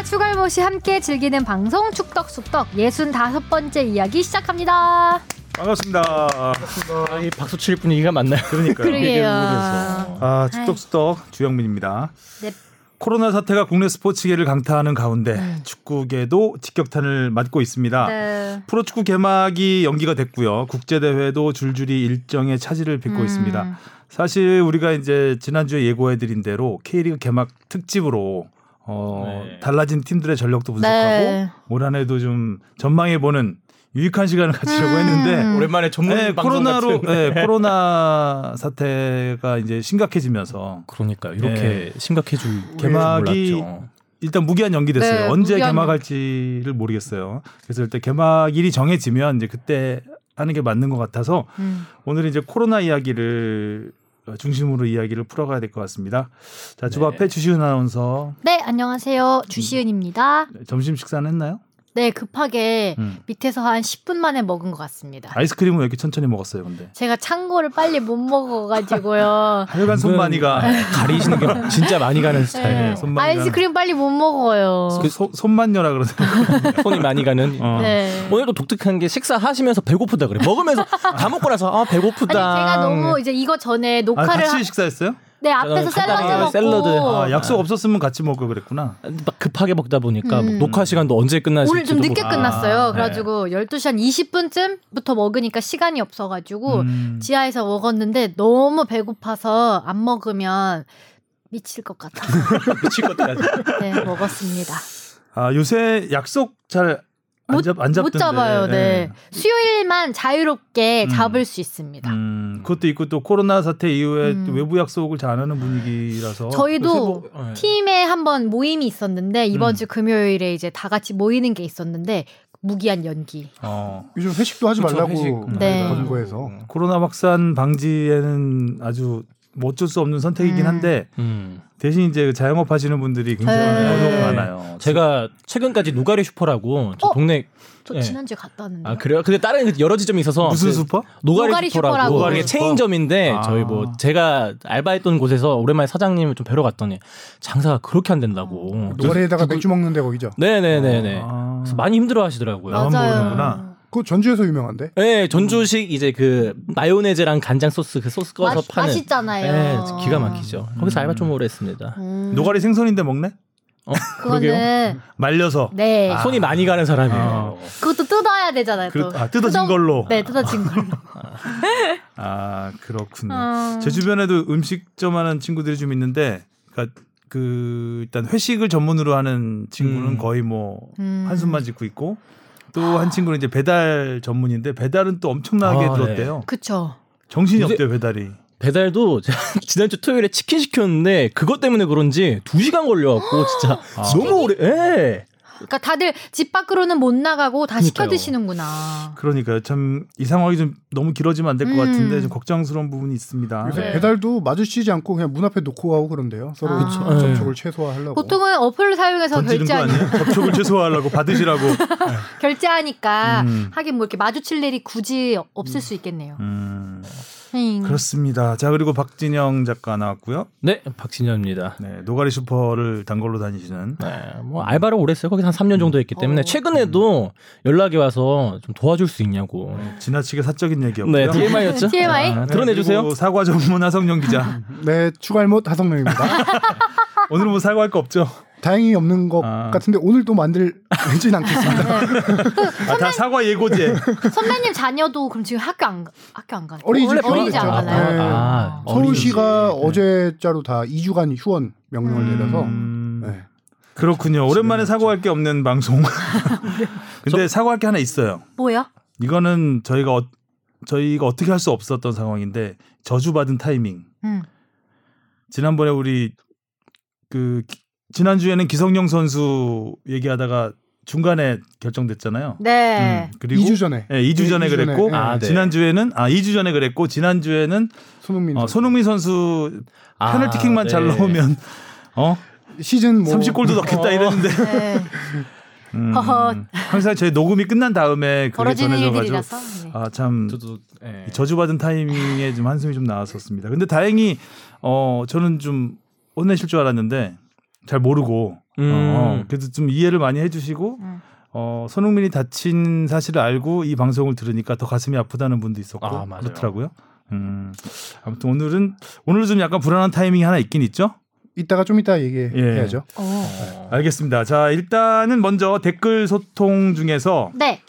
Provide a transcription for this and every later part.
축덕과 추갈못이 함께 즐기는 방송 축덕숙덕 65번째 이야기 시작합니다. 반갑습니다. 아, 이 박수 칠 분위기가 맞나요? 그러니까요. 그러게요. 아, 축덕수덕 주영민입니다. 네. 코로나 사태가 국내 스포츠계를 강타하는 가운데 음. 축구계도 직격탄을 맞고 있습니다. 네. 프로축구 개막이 연기가 됐고요. 국제대회도 줄줄이 일정의 차질을 빚고 음. 있습니다. 사실 우리가 이제 지난주에 예고해드린 대로 K리그 개막 특집으로 어, 네. 달라진 팀들의 전력도 분석하고 네. 올 한 해도 좀 전망해 보는 유익한 시간을 가지려고 음. 했는데 오랜만에 전문 네, 방송 코로나로. 네, 코로나 사태가 이제 심각해지면서 그러니까 이렇게 심각해질 개막이 줄 몰랐죠. 일단 무기한 연기됐어요. 네, 언제 무기한 개막할지를 모르겠어요. 그래서 일단 개막일이 정해지면 이제 그때 하는 게 맞는 것 같아서 음. 오늘 이제 코로나 이야기를 중심으로 이야기를 풀어가야 될 것 같습니다. 자, 주 네. 앞에 주시은 아나운서 네, 안녕하세요. 주시은입니다. 점심 식사는 했나요? 네, 급하게 음. 밑에서 한 10분 만에 먹은 것 같습니다. 아이스크림은 왜 이렇게 천천히 먹었어요, 근데? 제가 창고를 빨리 못 먹어가지고요. 하여간 손만이가 가리시는 게 진짜 많이 가는 네. 스타일이에요. 손만이가- 아이스크림 빨리 못 먹어요. 그 소- 손만녀라 그러더라고요. 손이 많이 가는. 어. 네. 오늘도 독특한 게 식사하시면서 배고프다 그래. 먹으면서 다 먹고 나서 아 아니 배고프다. 제가 너무 이제 이거 전에 아, 녹화를 같이 하- 식사했어요? 네 앞에서 샐러드 먹고 샐러드. 아, 약속 없었으면 같이 먹고 그랬구나. 막 급하게 먹다 보니까 음. 녹화 시간도 언제 끝나실지도 오늘 좀 늦게 모르- 끝났어요. 아, 그래가지고 12시 한 20분쯤부터 먹으니까 시간이 없어가지고 음. 지하에서 먹었는데 너무 배고파서 안 먹으면 미칠 것 같아서 미칠 것 같아. 네 먹었습니다. 아, 요새 약속 잘안 못, 잡, 안 잡던데. 못 잡아요. 네. 수요일만 자유롭게 음. 잡을 수 있습니다. 음, 그것도 있고 또 코로나 사태 이후에 음. 또 외부 약속을 잘 안 하는 분위기라서 저희도 네. 팀에 한번 모임이 있었는데 이번 음. 주 금요일에 이제 다 같이 모이는 게 있었는데 무기한 연기. 어, 요즘 회식도 하지 그쵸, 말라고 회식. 네. 권고해서 코로나 확산 방지에는 아주 뭐 어쩔 수 없는 선택이긴 음. 한데 음. 대신 이제 자영업 하시는 분들이 굉장히 네. 어려움이 많아요. 제가 최근까지 노가리 슈퍼라고 저 어? 동네 저 네. 지난주에 갔다 왔는데. 아 그래요? 근데 다른 여러 지점이 있어서 무슨 그 슈퍼? 노가리, 노가리 슈퍼라고. 노가리 체인점인데 아. 저희 뭐 제가 알바했던 곳에서 오랜만에 사장님을 좀 뵈러 갔더니 장사가 그렇게 안 된다고. 노가리에다가 맥주 먹는 데 거기죠. 네네네네. 아. 그래서 많이 힘들어하시더라고요. 나만 맞아요. 모르는구나. 그거 전주에서 유명한데. 네, 전주식 이제 그 마요네즈랑 간장 소스 그 소스 꺼서 맛- 파는. 맛있잖아요. 네, 기가 막히죠. 거기서 음. 알바 좀 오래 했습니다. 음, 노가리 생선인데 먹네? 어, 그거는 말려서. 네. 손이 많이 가는 사람이에요. 그것도 뜯어야 되잖아요. 또. 그, 아, 뜯어진 뜯어- 걸로. 네, 뜯어진 걸로. 아 그렇군요. 음. 제 주변에도 음식점 하는 친구들이 좀 있는데, 그러니까 그 일단 회식을 전문으로 하는 친구는 음. 거의 뭐 음. 한숨만 짓고 있고, 또 한 친구는 이제 배달 전문인데 배달은 또 엄청나게 아, 들었대요. 그쵸. 정신이 없대요 배달이. 배달도 제가 지난주 토요일에 치킨 시켰는데 그것 때문에 그런지 2 시간 걸려갖고 진짜 아. 너무 오래. 예. 그러니까 다들 집 밖으로는 못 나가고 다 시켜 그러니까요. 드시는구나. 그러니까 참 이 상황이 좀 너무 길어지면 안 될것 음. 같은데 좀 걱정스러운 부분이 있습니다. 요새 네. 배달도 마주치지 않고 그냥 문 앞에 놓고 가고 그런데요. 서로 아. 접촉을 최소화하려고. 보통은 어플을 사용해서 아니에요? 접촉을 최소화하려고 받으시라고. 결제하니까 음. 하긴 뭐 이렇게 마주칠 일이 굳이 없을 수 있겠네요. 음, 음. 그렇습니다. 자 그리고 박진영 작가 나왔고요. 네, 박진현입니다. 네, 노가리 슈퍼를 단골로 다니시는. 네, 뭐 알바를 오래 했어요. 거기 한 3년 정도 했기 때문에 어. 최근에도 연락이 와서 좀 도와줄 수 있냐고. 지나치게 사적인 얘기였고요. 네, TMI였죠. TMI? 아, 네, 드러내주세요. 그리고 사과 전문 하성룡 기자. 네, 추갈못 하성룡입니다. 오늘 뭐 사과할 거 없죠? 다행히 없는 것 아. 같은데 오늘 또 만들지는 않겠습니다. 아, 다 사과 예고제. 선배님 자녀도 그럼 지금 학교 안 가- 학교 안 가요? 어린이집 어린이집 안 병원이죠. 가나요? 네. 아, 서울시가 어린이집. 어제자로 다 2주간 휴원 명령을 음. 내려서 음, 네. 그렇군요. 오랜만에 사과할 게 없는 방송. 근데 사과할 게 하나 있어요. 뭐요? 이거는 저희가 어, 저희가 어떻게 할 수 없었던 상황인데 저주받은 타이밍. 음. 지난번에 우리 그 기- 지난주에는 기성용 선수 얘기하다가 중간에 결정됐잖아요. 네. 음, 그리고 2주 전에. 네, 2주 전에 네, 2주 그랬고 전에. 아, 네. 지난주에는 아 2주 전에 그랬고 지난주에는 손흥민 어, 선수. 손흥민 선수 아, 페널티킥만 잘 네. 넣으면 어 시즌 뭐 30골도 넣겠다 어, 이랬는데 네. 음, 허허. 항상 저희 녹음이 끝난 다음에 그게 전해져가지고. 네. 아참 저도 예. 저주받은 타이밍에 좀 한숨이 좀 나왔었습니다. 근데 다행히 어 저는 좀 혼내실 줄 알았는데 잘 모르고 음. 어, 그래도 좀 이해를 많이 해주시고 음. 어, 손흥민이 다친 사실을 알고 이 방송을 들으니까 더 가슴이 아프다는 분도 있었고 아, 맞아요. 그렇더라고요. 음, 아무튼 오늘은 오늘 좀 약간 불안한 타이밍이 하나 있긴 있죠. 이따가 좀 이따 얘기해야죠. 어. 알겠습니다. 자 일단은 먼저 댓글 소통 중에서 네.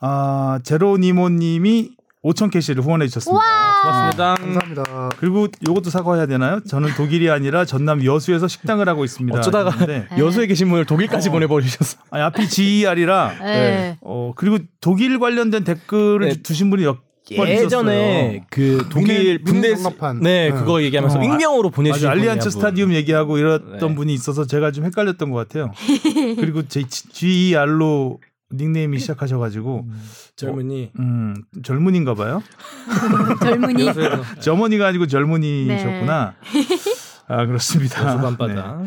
아 제로니모님이 5천 캐시를 후원해 주셨습니다. 고맙습니다. 감사합니다. 그리고 이것도 사과해야 되나요? 저는 독일이 아니라 전남 여수에서 식당을 하고 있습니다. 어쩌다가 네. 여수에 계신 분을 독일까지 보내버리셨어. 아니, 앞이 GER이라 네. 어 그리고 독일 관련된 댓글을 네. 두신 분이 몇번 예전에 있었어요. 그 독일 미네- 분데 미네 전광판. 네 네. 그거 얘기하면서 어, 익명으로 보내주신 맞아, 알리안츠 분. 스타디움 얘기하고 이랬던 네. 분이 있어서 제가 좀 헷갈렸던 것 같아요. 그리고 제 GER로 닉네임이 시작하셔가지고 젊은이 음 젊은인가 봐요. 젊은이. 저머니가 아니고 젊은이셨구나. 아 그렇습니다. 여수 네. 밤바다.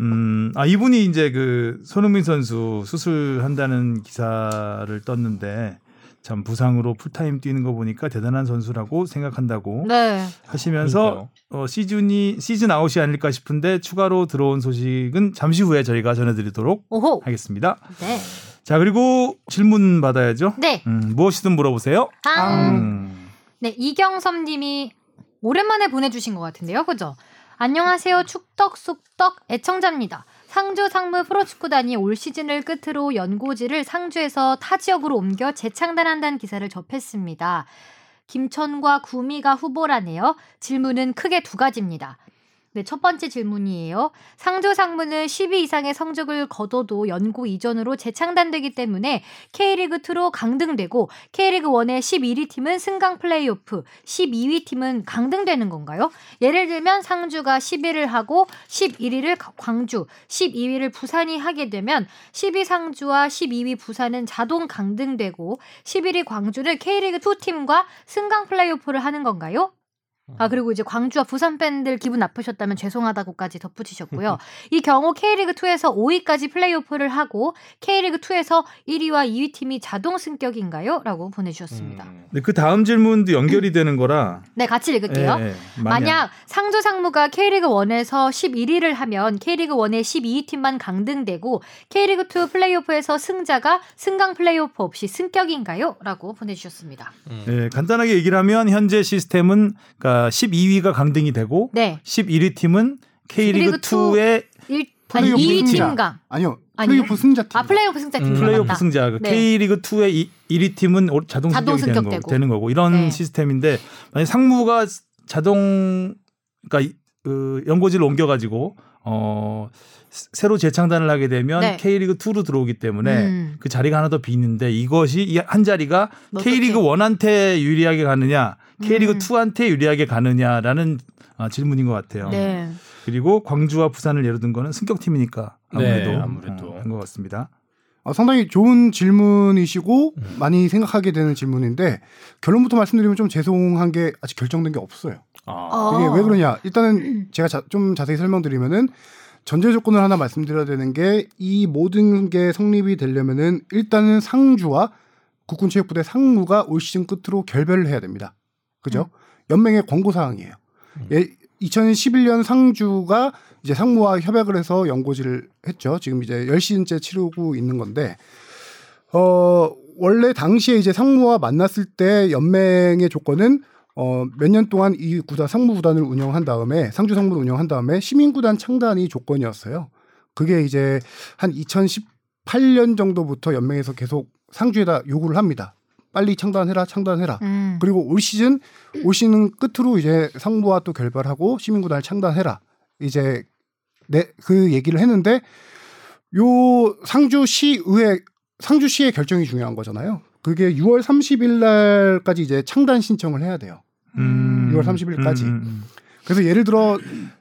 음, 아 이분이 이제 그 손흥민 선수 수술한다는 기사를 떴는데 참 부상으로 풀타임 뛰는 거 보니까 대단한 선수라고 생각한다고 네. 하시면서. 어, 시즌이 시즌 아웃이 아닐까 싶은데 추가로 들어온 소식은 잠시 후에 저희가 전해드리도록 오호. 하겠습니다. 네. 자 그리고 질문 받아야죠. 네. 음, 무엇이든 물어보세요. 앙. 음. 네, 이경섭님이 오랜만에 보내주신 것 같은데요, 그죠? 안녕하세요, 축덕쑥덕 애청자입니다. 상주 상무 프로축구단이 올 시즌을 끝으로 연고지를 상주에서 타 지역으로 옮겨 재창단한다는 기사를 접했습니다. 김천과 구미가 후보라네요. 질문은 크게 두 가지입니다. 네, 첫 번째 질문이에요. 상주 상무는 12 이상의 성적을 거둬도 연고 이전으로 재창단되기 때문에 K리그 2로 강등되고 K리그 1의 11위 팀은 승강 플레이오프, 12위 팀은 강등되는 건가요? 예를 들면 상주가 11위를 하고 11위를 광주, 12위를 부산이 하게 되면 12 상주와 12위 부산은 자동 강등되고 11위 광주는 K리그 2 팀과 승강 플레이오프를 하는 건가요? 아 그리고 이제 광주와 부산 팬들 기분 나쁘셨다면 죄송하다고까지 덧붙이셨고요. 이 경우 K리그 2에서 5위까지 플레이오프를 하고 K리그 2에서 1위와 2위 팀이 자동 승격인가요?라고 보내주셨습니다. 음. 근데 그 다음 질문도 연결이 되는 거라 네, 같이 읽을게요. 예, 예, 만약 상주 상무가 K리그 1에서 11위를 하면 K리그 1의 12위 팀만 강등되고 K리그 2 플레이오프에서 승자가 승강 플레이오프 없이 승격인가요?라고 보내주셨습니다. 예, 간단하게 얘기를 하면 현재 시스템은 그러니까 12위가 강등이 되고 네, 11위 팀은 K리그 K리그 2의 1 아니 플레이오프 2위 승자. 팀강. 아니요. 플레이오프 승자 팀. 아 플레이오프 승자 팀 음. 플레이오프. 승자 그 네. K리그 2의 1위 팀은 오- 자동 자동 승격이 되는, 거. 되는 거고 이런 네. 시스템인데 만약 상무가 자동 그러니까 이- 그 연고지를 옮겨 가지고 어 스- 새로 재창단을 하게 되면 네. K리그 2로 들어오기 때문에 음. 그 자리가 하나 더 비는데 이것이 이 한 자리가 어떡해. K리그 1한테 유리하게 가느냐, K리그 음. 2한테 유리하게 가느냐라는 아, 질문인 것 같아요. 네. 그리고 광주와 부산을 예로 든 거는 승격팀이니까 아무래도, 네, 아무래도. 어, 한것 같습니다. 어, 상당히 좋은 질문이시고 음. 많이 생각하게 되는 질문인데 결론부터 말씀드리면 좀 죄송한 게 아직 결정된 게 없어요. 아. 이게 어. 왜 그러냐? 일단은 제가 자- 좀 자세히 설명드리면은 전제 조건을 하나 말씀드려야 되는 게 이 모든 게 성립이 되려면은 일단은 상주와 국군체육부대 상무가 올 시즌 끝으로 결별을 해야 됩니다. 그죠? 연맹의 권고 사항이에요. 예, 2011년 상주가 이제 상무와 협약을 해서 연고지를 했죠. 지금 이제 10시즌째 치르고 있는 건데 어 원래 당시에 이제 상무와 만났을 때 연맹의 조건은 어, 몇 년 동안 이 구단 상무 구단을 운영한 다음에 상주 상무를 운영한 다음에 시민 구단 창단이 조건이었어요. 그게 이제 한 2018년 정도부터 연맹에서 계속 상주에다 요구를 합니다. 빨리 창단해라, 창단해라. 음. 그리고 올 시즌 올 시즌 끝으로 이제 상무와 또 결별하고 시민 구단을 창단해라. 이제 네, 그 얘기를 했는데 요 상주시 의회 상주시의 결정이 중요한 거잖아요. 그게 6월 30일 날까지 이제 창단 신청을 해야 돼요. 음, 6월 30일까지. 음, 음, 그래서 예를 들어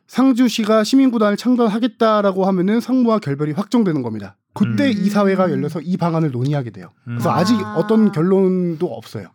상주시가 시민구단을 창단하겠다라고 하면은 상무와 결별이 확정되는 겁니다. 그때 음. 이사회가 열려서 이 방안을 논의하게 돼요. 그래서 음. 아직 아. 어떤 결론도 없어요.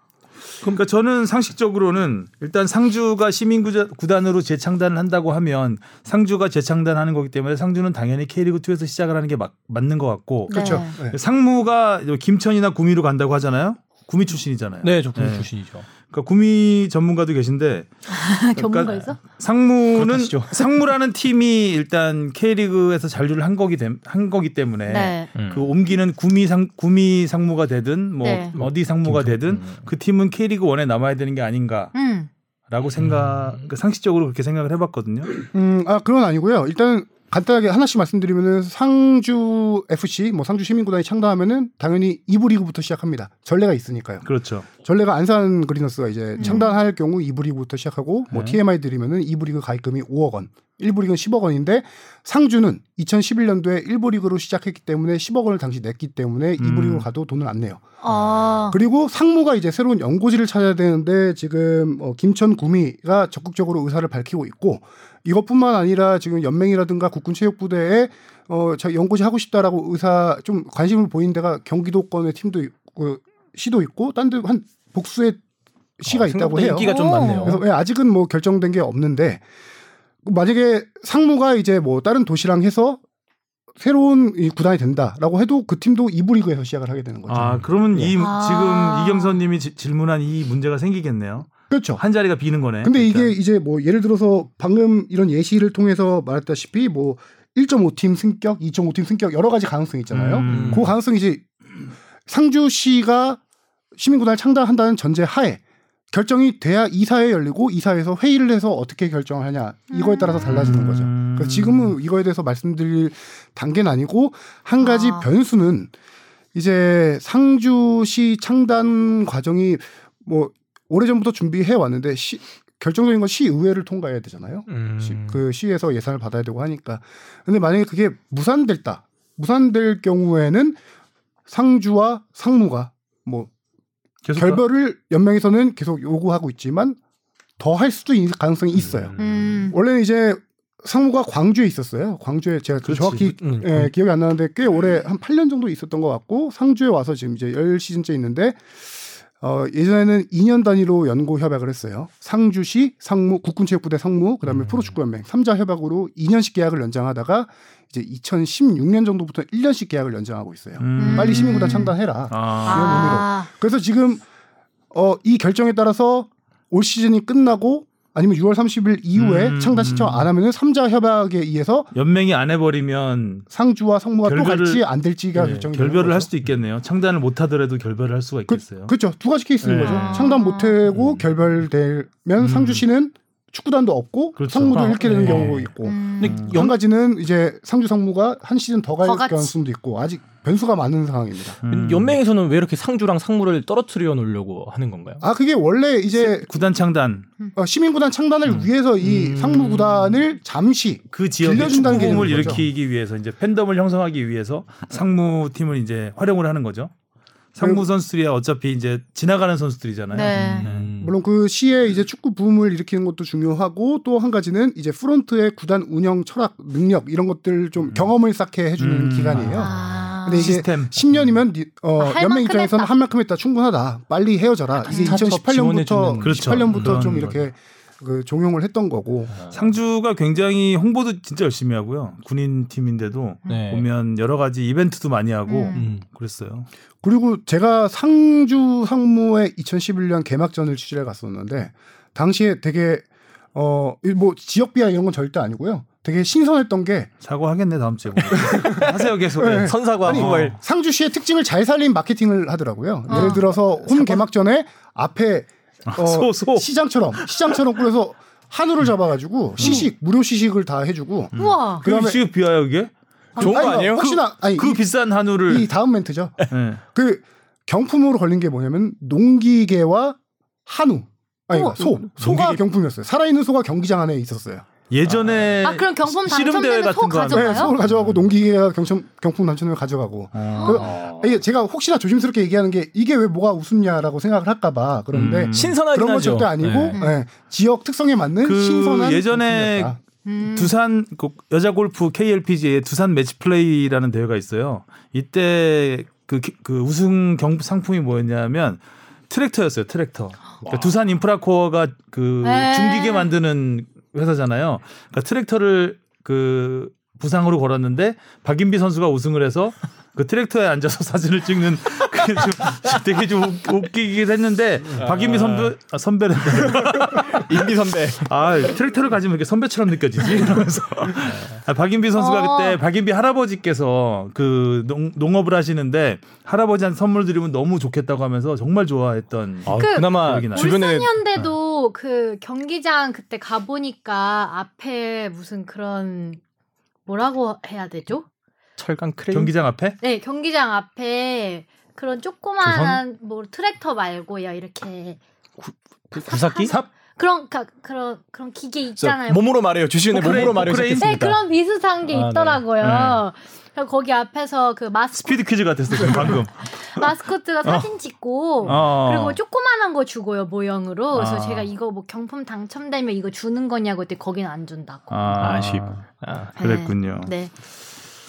그러니까 저는 상식적으로는 일단 상주가 시민 구단으로 재창단을 한다고 하면 상주가 재창단하는 거기 때문에 상주는 당연히 K리그 2에서 시작을 하는 게 맞, 맞는 것 같고 네. 그렇죠. 네. 상무가 김천이나 구미로 간다고 하잖아요. 구미 출신이잖아요. 네, 저 구미 네. 출신이죠. 그러니까 구미 전문가도 계신데 전문가에서? 상무는 그렇다시죠. 상무라는 팀이 일단 K리그에서 잔류를 한 거기, 됨- 한 거기 때문에 네. 음. 그 옮기는 구미 상 구미 상무가 되든 뭐 네. 어디 상무가 되든 음. 그 팀은 K리그 1에 남아야 되는 게 아닌가라고 음. 생각 음. 그 상식적으로 그렇게 생각을 해봤거든요. 음, 아 그건 아니고요. 일단 간단하게 하나씩 말씀드리면은 상주 FC, 뭐 상주 시민구단이 창단하면은 당연히 2부 리그부터 시작합니다. 전례가 있으니까요. 그렇죠. 전례가 안산 그리너스가 이제 음. 창단할 경우 2부 리그부터 시작하고 뭐 네. TMI 드리면은 2부 리그 가입금이 5억 원, 1부 리그는 10억 원인데 상주는 2011년도에 1부 리그로 시작했기 때문에 10억 원을 당시 냈기 때문에 2부 음. 리그로 가도 돈을 안 내요. 아. 그리고 상무가 이제 새로운 연고지를 찾아야 되는데 지금 어, 김천 구미가 적극적으로 의사를 밝히고 있고 이것뿐만 아니라 지금 연맹이라든가 국군체육부대에 어, 저 연고지 하고 싶다라고 의사 좀 관심을 보인 데가 경기도권의 팀도 있고 시도 있고 딴 데 한 복수의 시가 어, 있다고 해요. 인기가 좀 오. 많네요. 그래서 예, 아직은 뭐 결정된 게 없는데 만약에 상무가 이제 뭐 다른 도시랑 해서 새로운 이 구단이 된다라고 해도 그 팀도 2부 리그에서 시작을 하게 되는 거죠. 아 그러면 이 아. 지금 이경선님이 지- 질문한 이 문제가 생기겠네요. 그렇죠. 한 자리가 비는 거네. 근데 이게 그러니까. 이제 뭐 예를 들어서 방금 이런 예시를 통해서 말했다시피 뭐 1.5팀 승격, 2.5팀 승격 여러 가지 가능성이 있잖아요. 음. 그 가능성이 이제 상주시가 시민구단을 창단한다는 전제 하에 결정이 돼야 이사회 열리고 이사회에서 회의를 해서 어떻게 결정을 하냐 이거에 따라서 달라지는 거죠. 음. 그래서 지금은 이거에 대해서 말씀드릴 단계는 아니고 한 가지 아. 변수는 이제 상주시 창단 과정이 뭐 오래전부터 준비해 왔는데 시, 결정적인 건 시의회를 통과해야 되잖아요. 음. 시, 그 시에서 예산을 받아야 되고 하니까. 근데 만약에 그게 무산됐다. 무산될 경우에는 상주와 상무가 뭐 계속 결별을 연맹에서는 계속 요구하고 있지만 더 할 수도 있는 가능성이 있어요. 음. 원래는 이제 상무가 광주에 있었어요. 광주에 제가 그렇지. 정확히 음, 예, 기억이 안 나는데 꽤 오래 한 8년 정도 있었던 것 같고 상주에 와서 지금 이제 10시즌째 있는데 어, 예전에는 2년 단위로 연고 협약을 했어요. 상주시, 상무, 국군체육부대 상무, 그다음에 음. 프로축구연맹 3자 협약으로 2년씩 계약을 연장하다가 이제 2016년 정도부터 1년씩 계약을 연장하고 있어요. 음. 빨리 시민구단 창단해라. 아. 아. 그래서 지금 어, 이 결정에 따라서 올 시즌이 끝나고 아니면 6월 30일 이후에 음, 창단 신청 안 하면은 3자 협약에 의해서 연맹이 안 해버리면 상주와 또 결별을- 갈지 안 될지가 네, 결정이 결별을 할. 수도 있겠네요. 창단을 못 하더라도 결별을 할 수가 있겠어요. 그 렇죠. 두 가지 케이스인 네. 거죠. 아. 창단 못 하고 음. 결별되면 음. 상주시는 축구단도 없고 그렇죠. 상무도 아, 잃게 되는 네. 경우도 있고 음. 근데 한 가지는 이제 상주 상무가 한 시즌 더 갈. 가능성도 있고 아직 변수가 많은 상황입니다. 음. 연맹에서는 왜 이렇게 상주랑 상무를 떨어뜨려 놓으려고 하는 건가요? 아 그게 원래 이제 구단 창단 어, 시민 구단 창단을 음. 위해서 이 음. 상무 구단을 잠시 그 지역의 거죠. 일으키기 위해서 이제 팬덤을 형성하기 위해서 상무 팀을 이제 활용을 하는 거죠. 상무 선수들이 어차피 이제 지나가는 선수들이잖아요. 네. 음. 물론 그 시에 이제 축구 붐을 일으키는 것도 중요하고 또 한 가지는 이제 프론트의 구단 운영 철학 능력 이런 것들 좀 경험을 쌓게 해주는 음. 기간이에요. 아. 근데 이게 시스템 10년이면 니- 어, 아, 할 연맹 입장에서는 했다. 한 만큼 했다 충분하다 빨리 헤어져라 이게 스타트업 2018년부터 지원해주는 그렇죠. 18년부터 그런 좀 이렇게 그 종용을 했던 거고 상주가 굉장히 홍보도 진짜 열심히 하고요. 군인 팀인데도 네. 보면 여러 가지 이벤트도 많이 하고 음. 음. 그랬어요. 그리고 제가 상주 상무의 2011년 개막전을 취재해 갔었는데 당시에 되게 어 뭐 지역 비하 이런 건 절대 아니고요. 되게 신선했던 게 사과하겠네 다음 주에. 하세요 계속. 네. 선사과 아니, 모바일 상주시의 특징을 잘 살린 마케팅을 하더라고요. 어. 예를 들어서 홈 개막전에 앞에 어, 소, 소. 시장처럼 시장처럼 꾸려서 한우를 잡아가지고 시식 무료 시식을 다 해주고 우와. 그럼 그다음에- 지금 비하요 이게? 좋은 거 아니, 아니에요? 혹시나 아니 그 이, 비싼 한우를 이 다음 멘트죠. 네. 그 경품으로 걸린 게 뭐냐면 농기계와 한우. 아니 우와. 소 소가 경품이었어요. 살아있는 소가 경기장 안에 있었어요. 예전에 아 그럼 경품 당첨되면 같은 소거 하면- 네, 가져가요? 소를 가져가고 농기계가 경품 경품 당첨을 가져가고. 어. 이게 제가 혹시나 조심스럽게 얘기하는 게 이게 왜 뭐가 우습냐라고 생각을 할까봐 그런데 음. 신선하긴 그런 건 하죠. 절대 아니고 네. 예, 지역 특성에 맞는 그 신선한 예전에 경품이었다. 음. 두산 그 여자 골프 KLPGA 두산 매치 플레이라는 대회가 있어요. 이때 그, 기- 그 우승 경 상품이 뭐였냐면 트랙터였어요. 트랙터. 그러니까 두산 인프라코어가 그 에. 중기계 만드는 회사잖아요. 그러니까 트랙터를 그 부상으로 걸었는데 박인비 선수가 우승을 해서 그 트랙터에 앉아서 사진을 찍는 그게 좀 되게 좀 웃- 웃기긴 했는데 박인비 선배 아, 선배는 인비 선배. 아 트랙터를 가지면 이렇게 선배처럼 느껴지지 이러면서 아, 박인비 선수가 어. 그때 박인비 할아버지께서 그 농, 농업을 하시는데 할아버지한테 선물 드리면 너무 좋겠다고 하면서 정말 좋아했던 아, 그- 나요. 주변에 울산현대도 그 경기장 그때 가 보니까 앞에 무슨 그런 뭐라고 해야 되죠? 철강 크레인 경기장 앞에 네, 경기장 앞에 그런 조그마한 뭐 트랙터 말고요 이렇게 굴삭기? 삽 그런 가, 그런 그런 기계 있잖아요. 몸으로 말해요. 주시은의 포크레인, 몸으로 말해요. 네. 그런 비슷한 게 아, 네. 있더라고요. 그래서 거기 앞에서 그 마스 스피드 퀴즈 같았어 지금 방금 마스코트가 사진 찍고 어. 그리고 조그만한 거 주고요 모형으로. 그래서 아. 제가 이거 뭐 경품 당첨되면 이거 주는 거냐고 했더니 거기는 안 준다고. 아, 아쉽. 아, 그랬군요. 네. 네,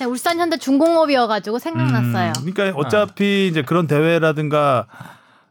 울산 현대 중공업이어가지고 생각났어요. 음, 그러니까 어차피 이제 그런 대회라든가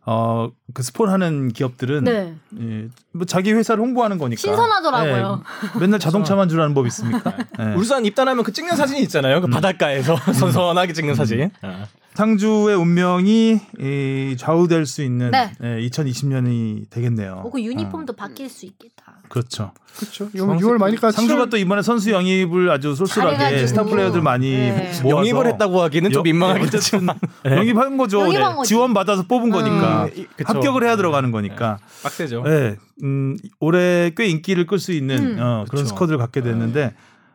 어 그 스폰 하는 기업들은 네. 예, 뭐 자기 회사를 홍보하는 거니까 신선하더라고요. 예, 맨날 자동차만 주라는 법 있습니까? 예. 울산 입단하면 그 찍는 사진이 있잖아요. 그 바닷가에서 선선하게 찍는 사진. 아. 상주의 운명이 이, 좌우될 수 있는 네. 예, 2020년이 되겠네요. 어, 그 유니폼도 바뀔 수 있겠다. 그렇죠. 그렇죠. 6월 말이니까 상주가 7월 또 이번에 선수 영입을 아주 쏠쏠하게. 스타 플레이어들 많이 네. 모아서 영입을 했다고 하기는 좀 영- 민망하겠지만 어쨌든 영입한 거죠. 영입한 네. 지원 받아서 뽑은 거니까 음, 이- 그쵸. 합격을 해야 들어가는 거니까. 빡세죠. 네, 음, 올해 꽤 인기를 끌 수 있는 음. 어, 그런 그쵸. 스쿼드를 갖게 됐는데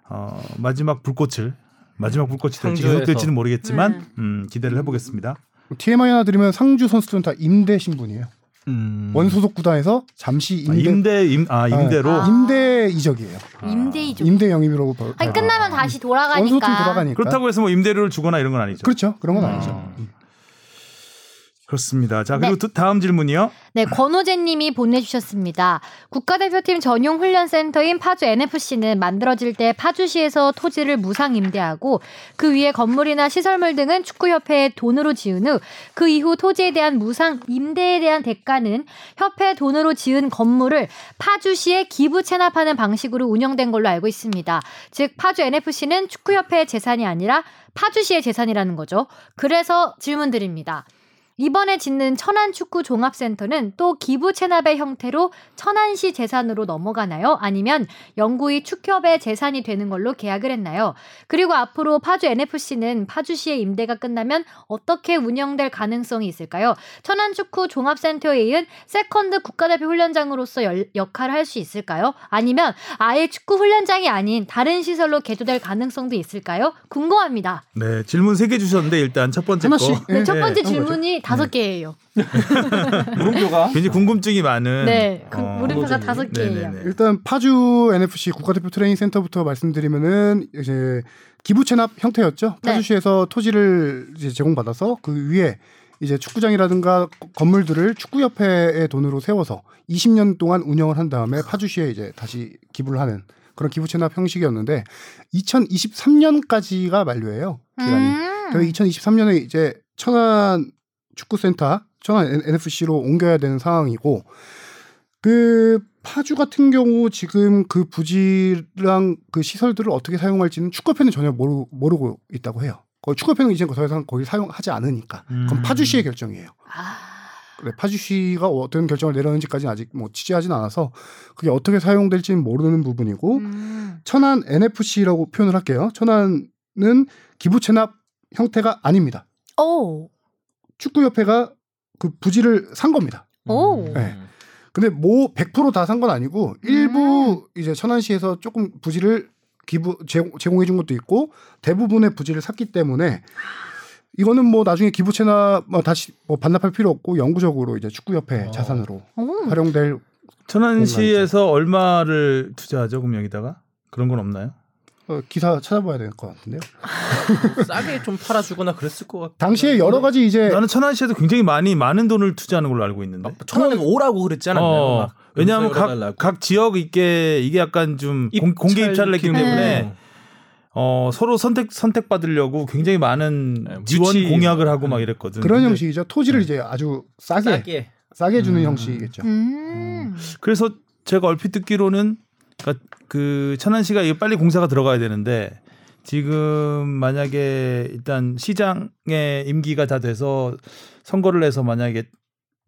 어, 마지막 불꽃을 마지막 불꽃이 될지 상주에서. 계속 될지는 모르겠지만 네. 음, 기대를 해보겠습니다. TMI 하나 드리면 상주 선수들은 다 임대 신분이에요. 음. 원소속 구단에서 잠시 아, 임대 임대 임, 아 임대로 아. 임대 이적이에요. 임대이죠. 임대 영입이라고 봐. 아니 끝나면 다시 원소팀 돌아가니까. 돌아가니까. 그렇다고 해서 뭐 임대료를 주거나 이런 건 아니죠. 그렇죠. 그런 건 아. 아니죠. 그렇습니다. 자 그리고 네. 또 다음 질문이요. 네, 권호재 님이 보내주셨습니다. 국가대표팀 전용 훈련센터인 파주 NFC는 만들어질 때 파주시에서 토지를 무상 임대하고 그 위에 건물이나 시설물 등은 축구협회에 돈으로 지은 후 그 이후 토지에 대한 무상 임대에 대한 대가는 협회 돈으로 지은 건물을 파주시에 기부 체납하는 방식으로 운영된 걸로 알고 있습니다. 즉 파주 NFC는 축구협회의 재산이 아니라 파주시의 재산이라는 거죠. 그래서 질문 드립니다. 이번에 짓는 천안축구 종합센터는 또 기부 체납의 형태로 천안시 재산으로 넘어가나요? 아니면 영구히 축협의 재산이 되는 걸로 계약을 했나요? 그리고 앞으로 파주 NFC는 파주시의 임대가 끝나면 어떻게 운영될 가능성이 있을까요? 천안축구 종합센터에 이은 세컨드 국가대표 훈련장으로서 열- 역할을 할 수 있을까요? 아니면 아예 축구 훈련장이 아닌 다른 시설로 개조될 가능성도 있을까요? 궁금합니다. 네 질문 세 개 주셨는데 일단 첫 번째. 거 네, 첫 번째 네. 질문이 다섯 개예요. 물음표가 굉장히 궁금증이 많은 네, 그 어, 물음표가. 다섯 개예요. 네네네. 일단 파주 NFC 국가대표 트레이닝 센터부터 말씀드리면은 이제 기부 체납 형태였죠. 네. 파주시에서 토지를 이제 제공받아서 그 위에 이제 축구장이라든가 건물들을 축구협회의 돈으로 세워서 20년 동안 운영을 한 다음에 파주시에 이제 다시 기부를 하는 그런 기부 체납 형식이었는데 2023년까지가 만료예요. 기간이. 음. 그래서 2023년에 이제 천안 축구센터, 천안 NFC로 옮겨야 되는 상황이고 그 파주 같은 경우 지금 그 부지랑 그 시설들을 어떻게 사용할지는 축구협회는 전혀 모르, 모르고 있다고 해요. 축구협회는 이제 더 이상 거기 사용하지 않으니까 그건 음. 파주시의 결정이에요. 아, 그래, 파주시가 어떤 결정을 내렸는지까지는 아직 뭐 취재하진 않아서 그게 어떻게 사용될지는 모르는 부분이고 음. 천안 NFC라고 표현을 할게요. 천안은 기부 체납 형태가 아닙니다. 오, 축구협회가 그 부지를 산 겁니다. 오. 네. 근데 뭐 100%다 산 건 아니고 일부 이제 천안시에서 조금 부지를 기부 제공, 제공 해 준 것도 있고 대부분의 부지를 샀기 때문에 이거는 뭐 나중에 기부 체납 뭐 다시 뭐 반납할 필요 없고 영구적으로 이제 축구협회 어. 자산으로 오. 활용될 천안시에서 얼마를 투자하죠 그럼 여기다가 그런 건 없나요? 어, 기사 찾아봐야 될 것 같은데요. 싸게 좀 팔아주거나 그랬을 것 같아. 당시에 여러 가지 이제 나는 천안 시에서 굉장히 많이 많은 돈을 투자하는 걸로 알고 있는데. 천안에 오라고 그랬지 않았나요? 어, 막 왜냐하면 각. 각 지역 있게 이게 약간 좀 공, 입찰 공개 입찰을 했기 느낌. 때문에 네. 어, 서로 선택 선택 받으려고 굉장히 많은 네, 지원 유치. 공약을 하고 막 이랬거든. 그런 근데 형식이죠. 토지를 이제 아주 싸게 싸게, 싸게. 주는 음. 형식이겠죠. 음. 그래서 제가 얼핏 듣기로는 그러니까 그 천안 시가 이게 빨리 공사가 들어가야 되는데 지금 만약에 일단 시장의 임기가 다 돼서 선거를 해서 만약에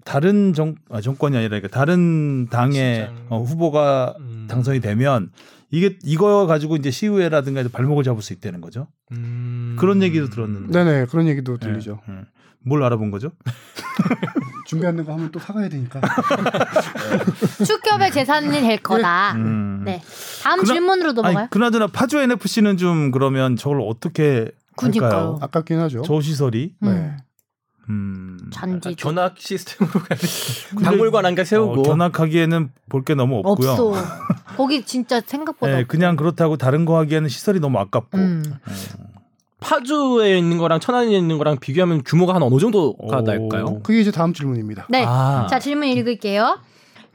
다른 정 아, 정권이 아니라 그러니까 다른 당의 시장. 어, 후보가 음. 당선이 되면 이게 이거 가지고 이제 시의회라든가 해서 발목을 잡을 수 있다는 거죠. 음. 그런 얘기도 들었는데. 네네 그런 얘기도 들리죠. 예, 예. 뭘 알아본 거죠? 준비하는 거 하면 또 사가야 되니까. 축협의 재산이 될 거다. 음. 네. 다음 그나- 질문으로 넘어가요. 아니, 그나저나 파주 NFC는 좀 그러면 저걸 어떻게 그니까요. 할까요? 아깝긴 하죠. 저 시설이 네. 음. 음. 잔디 견학 시스템으로 가야 돼. 박물관 한가 세우고 어, 견학하기에는 볼 게 너무 없고요. 없어. 거기 진짜 생각보다 네. 그냥 그렇다고 다른 거 하기에는 시설이 너무 아깝고. 음. 파주에 있는 거랑 천안에 있는 거랑 비교하면 규모가 한 어느 정도가 오. 날까요? 그게 이제 다음 질문입니다. 네. 아. 자, 질문 읽을게요.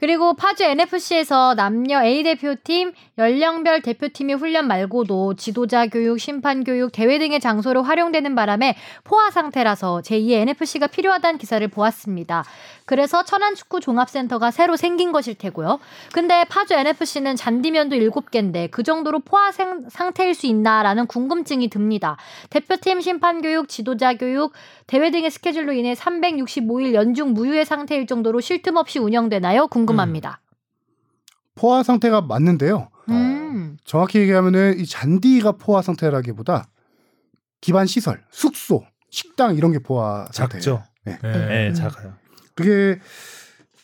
그리고 파주 NFC에서 남녀 A 대표팀, 연령별 대표팀의 훈련 말고도 지도자 교육, 심판 교육, 대회 등의 장소로 활용되는 바람에 포화 상태라서 제2의 NFC가 필요하다는 기사를 보았습니다. 그래서 천안축구 종합센터가 새로 생긴 것일 테고요. 근데 파주 NFC는 잔디면도 7개인데 그 정도로 포화 생- 상태일 수 있나라는 궁금증이 듭니다. 대표팀 심판 교육, 지도자 교육, 대회 등의 스케줄로 인해 365일 연중 무휴의 상태일 정도로 쉴 틈 없이 운영되나요? 궁금합니다. 포화 상태가 맞는데요. 음. 정확히 얘기하면은 이 잔디가 포화 상태라기보다 기반 시설, 숙소, 식당 이런 게 포화 상태. 작죠. 네. 네, 음. 작아요. 그게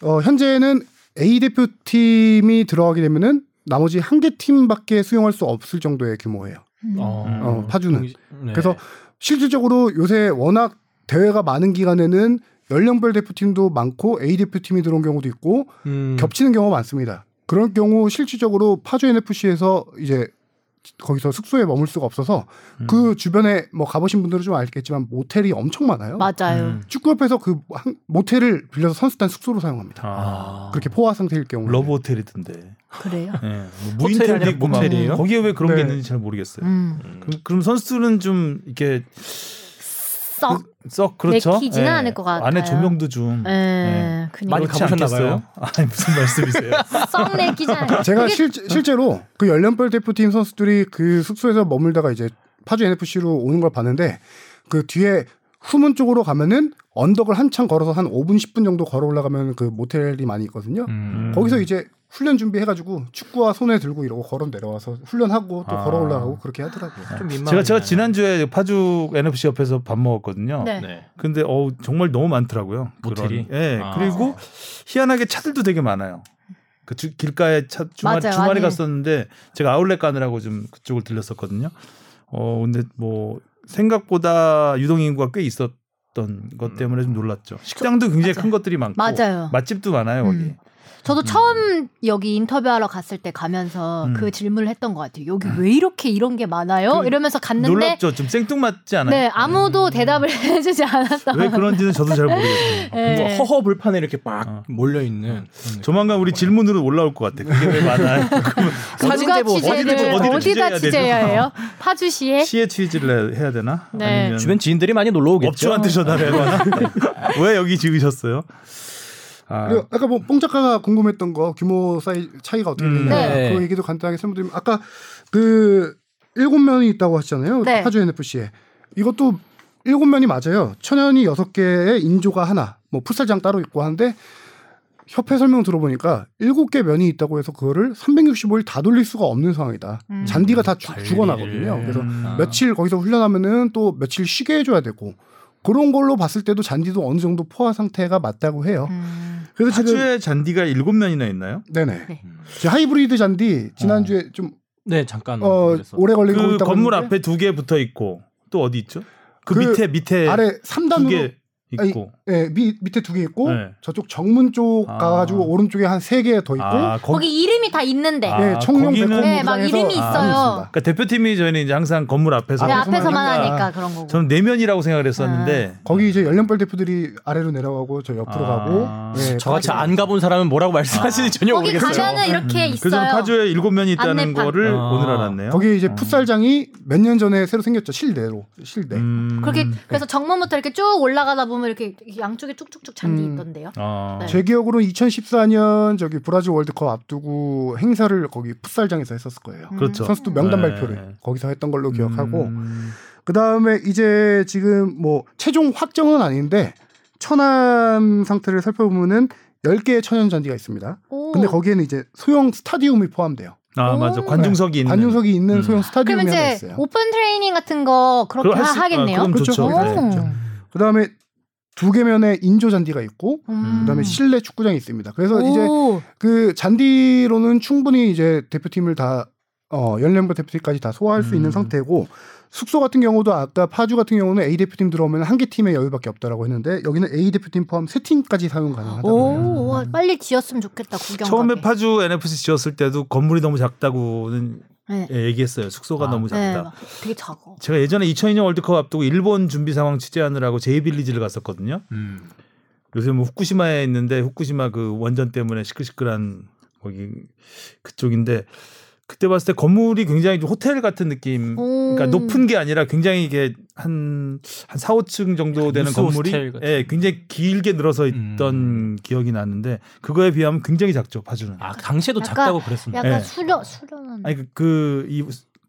어, 현재는 A 대표팀이 들어가게 되면은 나머지 한 개 팀밖에 수용할 수 없을 정도의 규모예요. 음. 어, 파주는. 동시- 네. 그래서 실질적으로 요새 워낙 대회가 많은 기간에는 연령별 대표팀도 많고 A 대표팀이 들어온 경우도 있고 음. 겹치는 경우가 많습니다. 그런 경우 실질적으로 파주 NFC에서 이제 거기서 숙소에 머물 수가 없어서 음. 그 주변에 뭐 가보신 분들은 좀 알겠지만 모텔이 엄청 많아요. 맞아요. 음. 축구협회에서 그 한- 모텔을 빌려서 선수단 숙소로 사용합니다. 아, 그렇게 포화 상태일 경우. 러브 호텔이던데. 그래요. 네. 뭐 있고 막 모텔이에요? 거기에 왜 그런 게 네. 있는지 잘 모르겠어요. 음. 그럼, 그럼 선수들은 좀 이렇게 썩. 썩 그렇죠. 내키지는 않을 것 같아요. 안에 조명도 좀 예. 네. 그냥 많이 그렇지 가보셨나 않겠어요? 봐요? 아니 무슨 말씀이세요? 썩 내키잖아요. 제가 그게- 실, 실제로 그 연령별 대표팀 선수들이 그 숙소에서 머물다가 이제 파주 NFC로 오는 걸 봤는데 그 뒤에 후문 쪽으로 가면은 언덕을 한참 걸어서 한 5분 10분 정도 걸어 올라가면 그 모텔이 많이 있거든요. 음. 거기서 이제 훈련 준비해가지고 축구화 손에 들고 이러고 걸어 내려와서 훈련하고 또 아. 걸어 올라가고 그렇게 하더라고요. 좀 민망하네. 제가 제가 지난주에 파주 NFC 옆에서 밥 먹었거든요. 네. 네. 근데 어 정말 너무 많더라고요. 모텔이? 예. 아. 그리고 희한하게 차들도 되게 많아요. 그 주- 길가에 차 주말 맞아요, 주말에 많이. 갔었는데 제가 아울렛 가느라고 좀 그쪽을 들렸었거든요. 어 근데 뭐 생각보다 유동 인구가 꽤 있었던 것 때문에 좀 놀랐죠. 식당도 굉장히 맞아요. 큰 것들이 많고 맞아요. 맛집도 많아요 거기. 음. 저도 처음 여기 인터뷰하러 갔을 때 가면서 음. 그 질문을 했던 것 같아요. 여기 왜 이렇게 이런 게 많아요? 그 이러면서 갔는데 놀랍죠. 좀 생뚱맞지 않아요? 네 아무도 대답을 해주지 않았던. 왜 그런지는 저도 잘 모르겠어요. 네. 뭐 허허 불판에 이렇게 막 어. 몰려 있는 조만간 우리 질문으로 올라올 것 같아. 그게 왜 많아요? 그러면 사진 제보 취재를 어디를- 어디를 어디다 취재해야 해요? 파주시에 시에 취지를 해야 되나? 네. 아니면 주변 지인들이 많이 놀러 오겠죠. 업주한테 전화를 해야 되나? 왜 여기 지으셨어요? 아, 그리고 아까 뭐 뽕 작가가 궁금했던 거 규모 사이 차이가 어떻게 음. 되냐 네. 그 얘기도 간단하게 설명드리면 아까 그 일곱 면이 있다고 하셨잖아요 네. 파주 NFC에 이것도 일곱 면이 맞아요 천연이 여섯 개의 인조가 하나 뭐 풋살장 따로 있고 하는데 협회 설명 들어보니까 일곱 개 면이 있다고 해서 그거를 365일 다 돌릴 수가 없는 상황이다 음. 잔디가 다 죽- 관리를. 죽어나거든요 그래서 음. 아. 며칠 거기서 훈련하면은 또 며칠 쉬게 해줘야 되고 그런 걸로 봤을 때도 잔디도 어느 정도 포화 상태가 맞다고 해요. 음. 그래서 파주에 잔디가 일곱 면이나 있나요? 네네. 네. 저 하이브리드 잔디 지난주에 좀네 잠깐 어, 그랬었- 오래 걸리고 그 있다고 건물 했는데 앞에 두 개 붙어 있고 또 어디 있죠? 그, 그 밑에 밑에 아래 두 3단으로 개 있고 예, 미, 밑에 두 개 있고 네. 저쪽 정문 쪽 아. 가가지고 오른쪽에 한 세 개 더 있고 아, 거기 이름이 다 있는데 아, 예, 청룡 거기는- 백호 네, 막 이름이 아, 있어요. 그러니까 대표팀이 저희는 이제 항상 건물 앞에서 네, 앞에서만. 하니까 그런 거고. 저는 네 면이라고 생각을 했었는데 거기 이제 연령별 대표들이 아래로 내려가고 저 옆으로 아. 가고 예, 저같이 안 가본 사람은 뭐라고 말씀하시는지 전혀 거기 모르겠어요. 가면은 이렇게 음, 그래서 있어요. 파주에 일곱 면이 있다는 안내판. 거를 아. 오늘 알았네요. 거기 이제 어. 풋살장이 몇 년 전에 새로 생겼죠 실내로 실내. 음. 그렇게 그래서 정문부터 이렇게 쭉 올라가다 보면 이렇게 양쪽에 쭉쭉쭉 잔디 음. 있던데요. 아. 네. 제 기억으로는 2014년 저기 브라질 월드컵 앞두고 행사를 거기 풋살장에서 했었을 거예요. 음. 그렇죠. 선수도 명단 네. 발표를 거기서 했던 걸로 기억하고 음. 그 다음에 이제 지금 뭐 최종 확정은 아닌데 천안 상태를 살펴보면은 10개의 천연 잔디가 있습니다. 오. 근데 거기에는 이제 소형 스타디움이 포함돼요. 아 오. 맞아 관중석이 있는 관중석이 있는 음. 소형 그럼 스타디움이 하나 있어요. 오픈 트레이닝 같은 거 그렇게 수- 하, 하겠네요. 아, 그럼 그렇죠. 좋죠. 네. 네. 그 다음에 두 개면에 인조 잔디가 있고 음. 그다음에 실내 축구장이 있습니다. 그래서 이제 오. 그 잔디로는 충분히 이제 대표팀을 다 어, 연령별 대표팀까지 다 소화할 수 음. 있는 상태고 숙소 같은 경우도 아까 파주 같은 경우는 A 대표팀 들어오면 한 개 팀의 여유밖에 없다라고 했는데 여기는 A 대표팀 포함 세 팀까지 사용 가능하다고 해요. 오, 와, 빨리 지었으면 좋겠다 구경. 처음에 가게. 파주 NFC 지었을 때도 건물이 너무 작다고는 네. 예, 얘기했어요. 숙소가 아, 너무 네, 작다. 막 되게 작어. 제가 예전에 2002년 월드컵 앞두고 일본 준비 상황 취재하느라고 제이빌리지를 갔었거든요. 음. 요새 뭐 후쿠시마에 있는데 후쿠시마 그 원전 때문에 시끌시끌한 거기 그쪽인데 그때 봤을 때 건물이 굉장히 좀 호텔 같은 느낌. 오. 그러니까 높은 게 아니라 굉장히 이게 한한 4, 5층 정도 되는 건물이. 예, 굉장히 길게 늘어서 있던 음. 기억이 나는데 그거에 비하면 굉장히 작죠, 파주는. 아 당시에도 약간- 작다고 그랬습니다. 약간 네. 수려 수려한. 아니 그이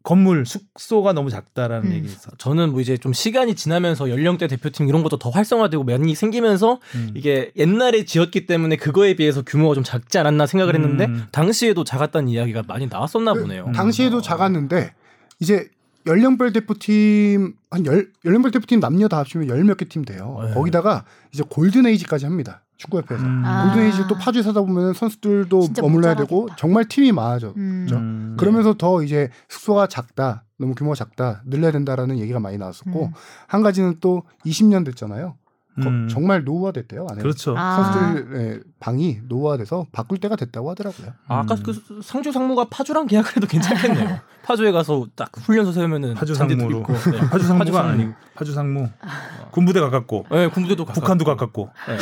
건물 숙소가 너무 작다라는 음. 얘기 있어. 저는 뭐 이제 좀 시간이 지나면서 연령대 대표팀 이런 것도 더 활성화되고 면이 생기면서 음. 이게 옛날에 지었기 때문에 그거에 비해서 규모가 좀 작지 않았나 생각을 했는데 음. 당시에도 작았다는 이야기가 많이 나왔었나 그 보네요. 당시에도 작았는데 이제 연령별 대표팀 한 열, 연령별 대표팀 남녀 다 합치면 열 몇 개 팀 돼요. 네. 거기다가 이제 골든 에이지까지 합니다. 축구협회에서. 음. 아. 골든 에이지 또 파주에 사다 보면 선수들도 진짜 머물러야 되고. 정말 팀이 많아져. 음. 그죠? 음. 그러면서 더 이제 숙소가 작다, 너무 규모가 작다, 늘려야 된다라는 얘기가 많이 나왔었고 음. 한 가지는 또 20년 됐잖아요. 거- 음. 정말 노후화됐대요. 안에 그렇죠. 아. 선수들 방이 노후화돼서 바꿀 때가 됐다고 하더라고요. 아, 아까 음. 그 상주 상무가 파주랑 계약을 해도 괜찮겠네요. 파주에 가서 딱 훈련소 세우면은 파주 상무로. 있고. 네. 파주 상무가 파주 상무. 아니고 파주 상무. 군부대 가깝고 네, 군부대도 가깝고. 북한도 가깝고. 네.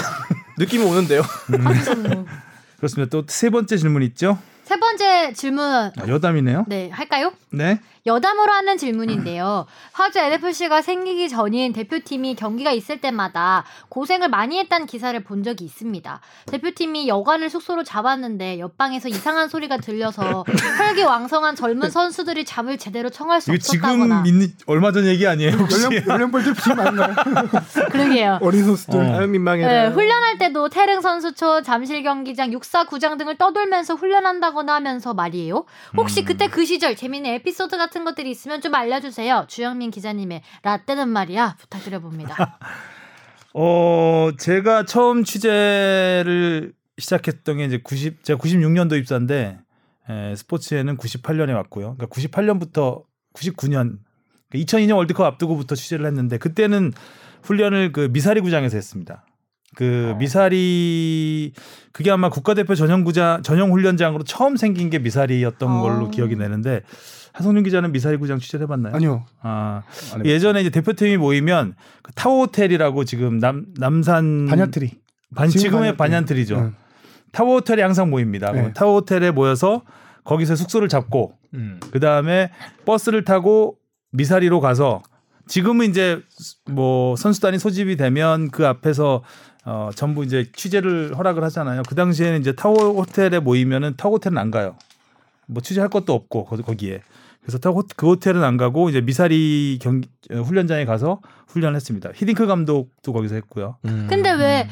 느낌이 오는데요. 그렇습니다. 또 세 번째 질문 있죠? 세 번째 질문 아, 여담이네요. 네 할까요? 네. 여담으로 하는 질문인데요. 파주 NFC가 생기기 전인 대표팀이 경기가 있을 때마다 고생을 많이 했다는 기사를 본 적이 있습니다. 대표팀이 여관을 숙소로 잡았는데 옆방에서 이상한 소리가 들려서 혈기왕성한 젊은 선수들이 잠을 제대로 청할 수 없었다거나. 지금 있는 얼마 전 얘기 아니에요? 혹시? 연령 대표팀 아닌가요? 그러게요. 어린 선수들. 어. 아유 민망해. 네, 훈련할 때도 태릉 선수촌, 잠실 경기장, 육사 구장 등을 떠돌면서 훈련한다거나 하면서 말이에요. 혹시 음. 그때 그 시절 재미있는 에피소드 같은 것들이 있으면 좀 알려주세요. 주영민 기자님의 라떼는 말이야 부탁드려봅니다. 어, 제가 처음 취재를 시작했던 게 이제 90 제가 96년도 입사인데 에, 스포츠에는 98년에 왔고요. 그러니까 98년부터 99년 2002년 월드컵 앞두고부터 취재를 했는데 그때는 훈련을 그 미사리 구장에서 했습니다. 그 미사리 그게 아마 국가대표 전용 구장 전용 훈련장으로 처음 생긴 게 미사리였던 걸로 어. 기억이 나는데 한성윤 기자는 미사리 구장 취재를 해봤나요? 아니요. 아. 예전에 이제 대표팀이 모이면 그 타워 호텔이라고 지금 남 남산 반얀트리. 반 지금 지금의 반야트리. 반얀트리죠. 응. 타워 호텔에 항상 모입니다. 네. 타워 호텔에 모여서 거기서 숙소를 잡고 음. 그 다음에 버스를 타고 미사리로 가서 지금은 이제 뭐 선수단이 소집이 되면 그 앞에서 어 전부 이제 취재를 허락을 하잖아요. 그 당시에는 이제 타워 호텔에 모이면은 타워 호텔은 안 가요. 뭐 취재할 것도 없고 거- 거기에. 그래서 그 호텔은 안 가고 이제 미사리 경 어, 훈련장에 가서 훈련을 했습니다. 히딩크 감독도 거기서 했고요. 음. 근데 왜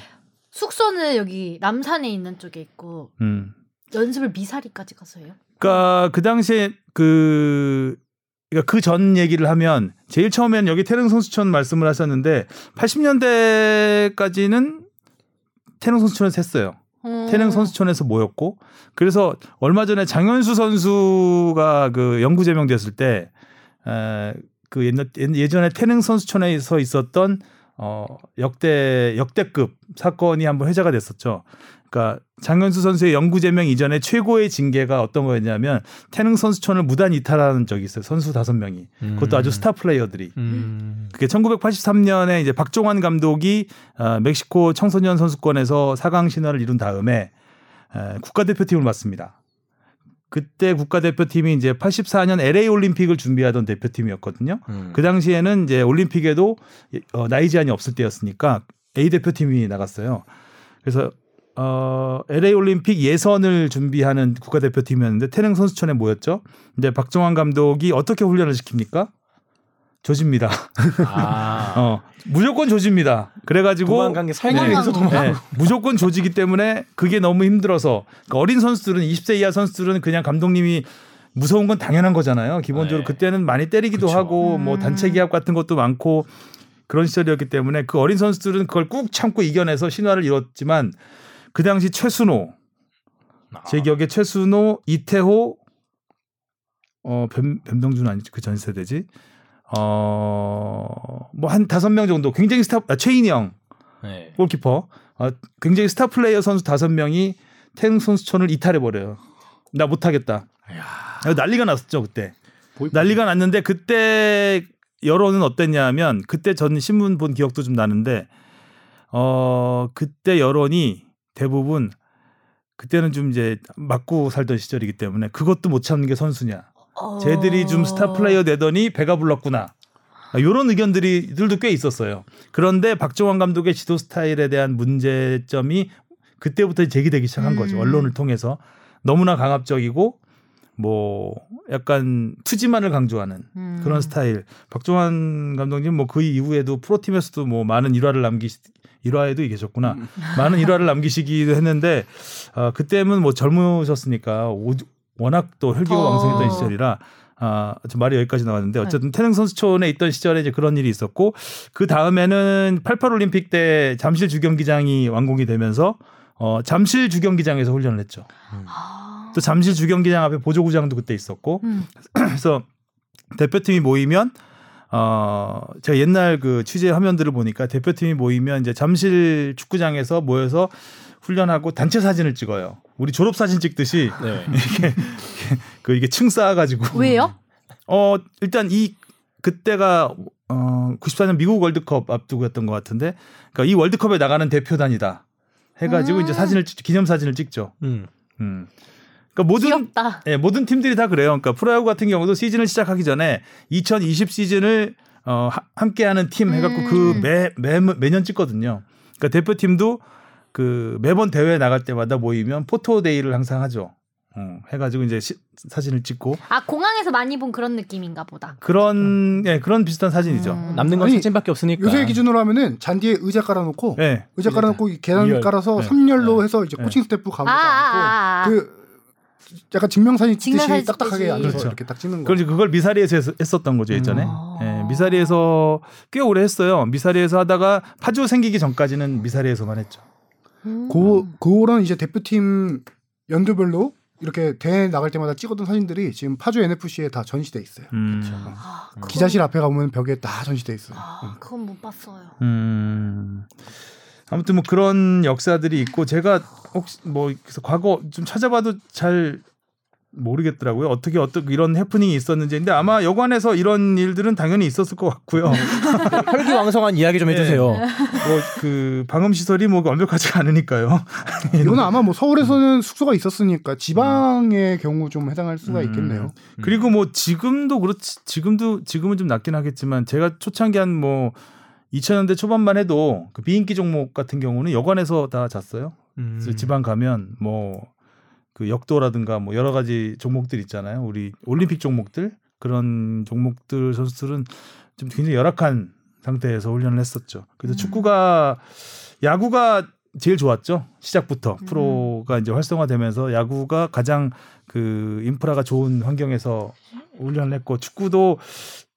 숙소는 여기 남산에 있는 쪽에 있고 음. 연습을 미사리까지 가서 해요? 그러니까 그 당시에 그 그러니까 그 전 얘기를 하면 제일 처음에는 여기 태릉 선수촌 말씀을 하셨는데 80년대까지는 태릉 선수촌에서 했어요. 어. 태릉 선수촌에서 모였고 그래서 얼마 전에 장현수 선수가 그 영구 제명됐을 때그 예전에 태릉 선수촌에서 있었던 어 역대 역대급 사건이 한번 회자가 됐었죠. 그러니까 장현수 선수의 영구 제명 이전에 최고의 징계가 어떤 거였냐면 태릉 선수촌을 무단 이탈하는 적이 있어요. 선수 다섯 명이. 그것도 아주 스타 플레이어들이. 음. 그게 1983년에 이제 박종환 감독이 어, 멕시코 청소년 선수권에서 4강 신화를 이룬 다음에 에, 국가대표팀을 맡습니다. 그때 국가대표팀이 이제 84년 LA 올림픽을 준비하던 대표팀이었거든요. 음. 그 당시에는 이제 올림픽에도 어, 나이 제한이 없을 때였으니까 A 대표팀이 나갔어요. 그래서 어, LA 올림픽 예선을 준비하는 국가대표팀이었는데 태릉 선수촌에 모였죠. 근데 박정환 감독이 어떻게 훈련을 시킵니까? 조집니다. 아. 어, 무조건 조집니다. 그래가지고 도망간 게 살기 도망간 위해서 거. 도망. 네, 무조건 조지기 때문에 그게 너무 힘들어서 그러니까 어린 선수들은 20세 이하 선수들은 그냥 감독님이 무서운 건 당연한 거잖아요. 기본적으로 네. 그때는 많이 때리기도 그쵸. 하고 뭐 음. 단체 기합 같은 것도 많고 그런 시절이었기 때문에 그 어린 선수들은 그걸 꾹 참고 이겨내서 신화를 이뤘지만 그 당시 최순호 제 기억에 최순호, 이태호, 어 변, 변병준 아니지 그 전 세대지. 어뭐 한 다섯 명 정도 굉장히 스타 아, 최인영 네. 골키퍼 어, 굉장히 스타 플레이어 선수 다섯 명이 태릉 선수촌을 이탈해 버려요. 나 못하겠다. 난리가 났었죠 그때. 난리가 났는데 그때 여론은 어땠냐면 그때 전 신문 본 기억도 좀 나는데 어 그때 여론이 대부분 그때는 좀 이제 맞고 살던 시절이기 때문에 그것도 못 참는 게 선수냐. 어. 쟤들이 좀 스타 플레이어 되더니 배가 불렀구나. 이런 의견들이 들도 꽤 있었어요. 그런데 박정환 감독의 지도 스타일에 대한 문제점이 그때부터 제기되기 시작한 음. 거죠. 언론을 통해서 너무나 강압적이고 뭐 약간 투지만을 강조하는 음. 그런 스타일. 박정환 감독님 뭐 그 이후에도 프로팀에서도 뭐 많은 일화를 남기 시 일화에도 계셨구나. 많은 일화를 남기시기도 했는데 아, 그때는 뭐 젊으셨으니까 오- 워낙 또 혈기가 어. 왕성했던 시절이라 아, 저 말이 여기까지 나왔는데 네. 어쨌든 태릉 선수촌에 있던 시절에 이제 그런 일이 있었고 그 다음에는 88 올림픽 때 잠실 주경기장이 완공이 되면서 어, 잠실 주경기장에서 훈련을 했죠. 아. 또 잠실 주경기장 앞에 보조구장도 그때 있었고 음. 그래서 대표팀이 모이면 어 제가 옛날 그 취재 화면들을 보니까 대표팀이 모이면 이제 잠실 축구장에서 모여서 훈련하고 단체 사진을 찍어요. 우리 졸업 사진 찍듯이 네. 이렇게 그 이게 층 쌓아가지고 왜요? 어 일단 이 그때가 어 94년 미국 월드컵 앞두고였던 것 같은데 그러니까 이 월드컵에 나가는 대표단이다 해가지고 음. 이제 사진을 찍- 기념 사진을 찍죠. 음. 음. 그러니까 모든 귀엽다. 예, 모든 팀들이 다 그래요. 그러니까 프로야구 같은 경우도 시즌을 시작하기 전에 2020 시즌을 어, 하- 함께하는 팀 해갖고 음. 그 매, 매, 매년 찍거든요. 그러니까 대표팀도 그 매번 대회 나갈 때마다 모이면 photo day를 항상 하죠. 어, 해가지고 이제 시- 사진을 찍고 아 공항에서 많이 본 그런 느낌인가 보다. 그런 예 그런 비슷한 사진이죠. 음. 남는 건 아니, 사진밖에 없으니까. 요새 기준으로 하면은 잔디에 의자 깔아놓고 예. 의자 깔아놓고 이 계단. 깔아서 네. 3열로 해서 이제 네. 코칭 스태프 가고 아, 아, 아, 아. 그 약간 증명사진 찍듯이 딱딱하게. 앉아서 그렇죠. 이렇게 딱 찍는 거. 그걸 이제 그걸 미사리에서 했- 했었던 거죠 예전에. 음. 예, 미사리에서 꽤 오래 했어요. 미사리에서 하다가 파주 생기기 전까지는 미사리에서만 했죠. 음. 그 그런 이제 대표팀 연도별로 이렇게 대회 나갈 때마다 찍었던 사진들이 지금 파주 NFC에 다 전시돼 있어요. 음. 아, 그건- 기자실 앞에 가보면 벽에 다 전시돼 있어요. 아, 그건 못 봤어요. 음. 아무튼 뭐 그런 역사들이 있고 제가 혹시 뭐 그래서 과거 좀 찾아봐도 잘 모르겠더라고요. 어떻게 어떻게 이런 해프닝이 있었는지. 근데 아마 여관에서 이런 일들은 당연히 있었을 것 같고요. 혈기왕성한 이야기 좀 해주세요. 뭐그 방음 시설이 뭐 완벽하지가 않으니까요. 이거는 아마 뭐 서울에서는 숙소가 있었으니까 지방의 경우 좀 해당할 수가 음. 있겠네요. 그리고 뭐 지금도 그렇지 지금도 지금은 좀 낮긴 하겠지만 제가 초창기 한뭐 2000년대 초반만 해도 그 비인기 종목 같은 경우는 여관에서 다 잤어요. 음. 그래서 지방 가면 뭐 그 역도라든가 뭐 여러 가지 종목들 있잖아요. 우리 올림픽 종목들 그런 종목들 선수들은 좀 굉장히 열악한 상태에서 훈련을 했었죠. 그래서 음. 축구가 야구가 제일 좋았죠. 시작부터 음. 프로가 이제 활성화되면서 야구가 가장 그 인프라가 좋은 환경에서 훈련을 했고 축구도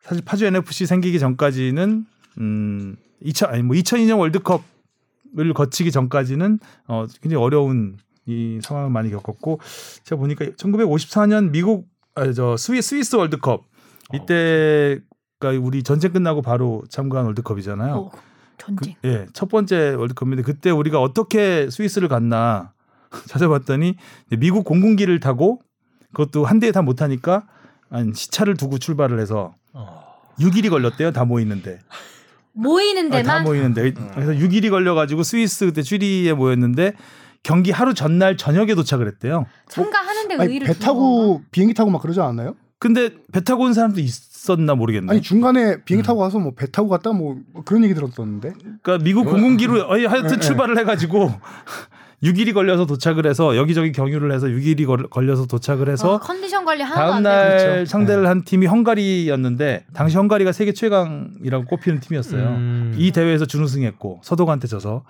사실 파주 NFC 생기기 전까지는 음 2000, 아니 뭐 2002년 월드컵을 거치기 전까지는 어 굉장히 어려운 이 상황을 많이 겪었고 제가 보니까 1954년 미국 아 저 스위 스위스 월드컵 이때가 우리 전쟁 끝나고 바로 참가한 월드컵이잖아요. 어, 전쟁. 그, 예, 첫 번째 월드컵인데 그때 우리가 어떻게 스위스를 갔나 찾아봤더니 미국 공군기를 타고 그것도 한 대에 다못 타니까 한 시차를 두고 출발을 해서 어. 6일이 걸렸대요. 다 모이는데. 모이는 아, 다 데만 모이는데. 그래서 6일이 걸려 가지고 스위스 그때 쥐리에 모였는데 경기 하루 전날 저녁에 도착을 했대요. 참가하는데 아니, 의의를 배 타고 건가? 비행기 타고 막 그러지 않았나요? 근데 배 타고 온 사람도 있었나 모르겠네. 아니 중간에 비행기 음. 타고 가서 뭐 배 타고 갔다 뭐 그런 얘기 들었었는데 그러니까 미국 공군기로 아니, 하여튼 네, 출발을 해가지고 6일이 걸려서 도착을 해서 여기저기 경유를 해서 6일이 걸, 걸려서 도착을 해서 아, 컨디션 관리 하나도 다음 안 날. 그렇죠. 상대를 한 팀이 헝가리였는데 당시 헝가리가 세계 최강이라고 꼽히는 팀이었어요. 음. 이 대회에서 준우승했고 서독한테 져서.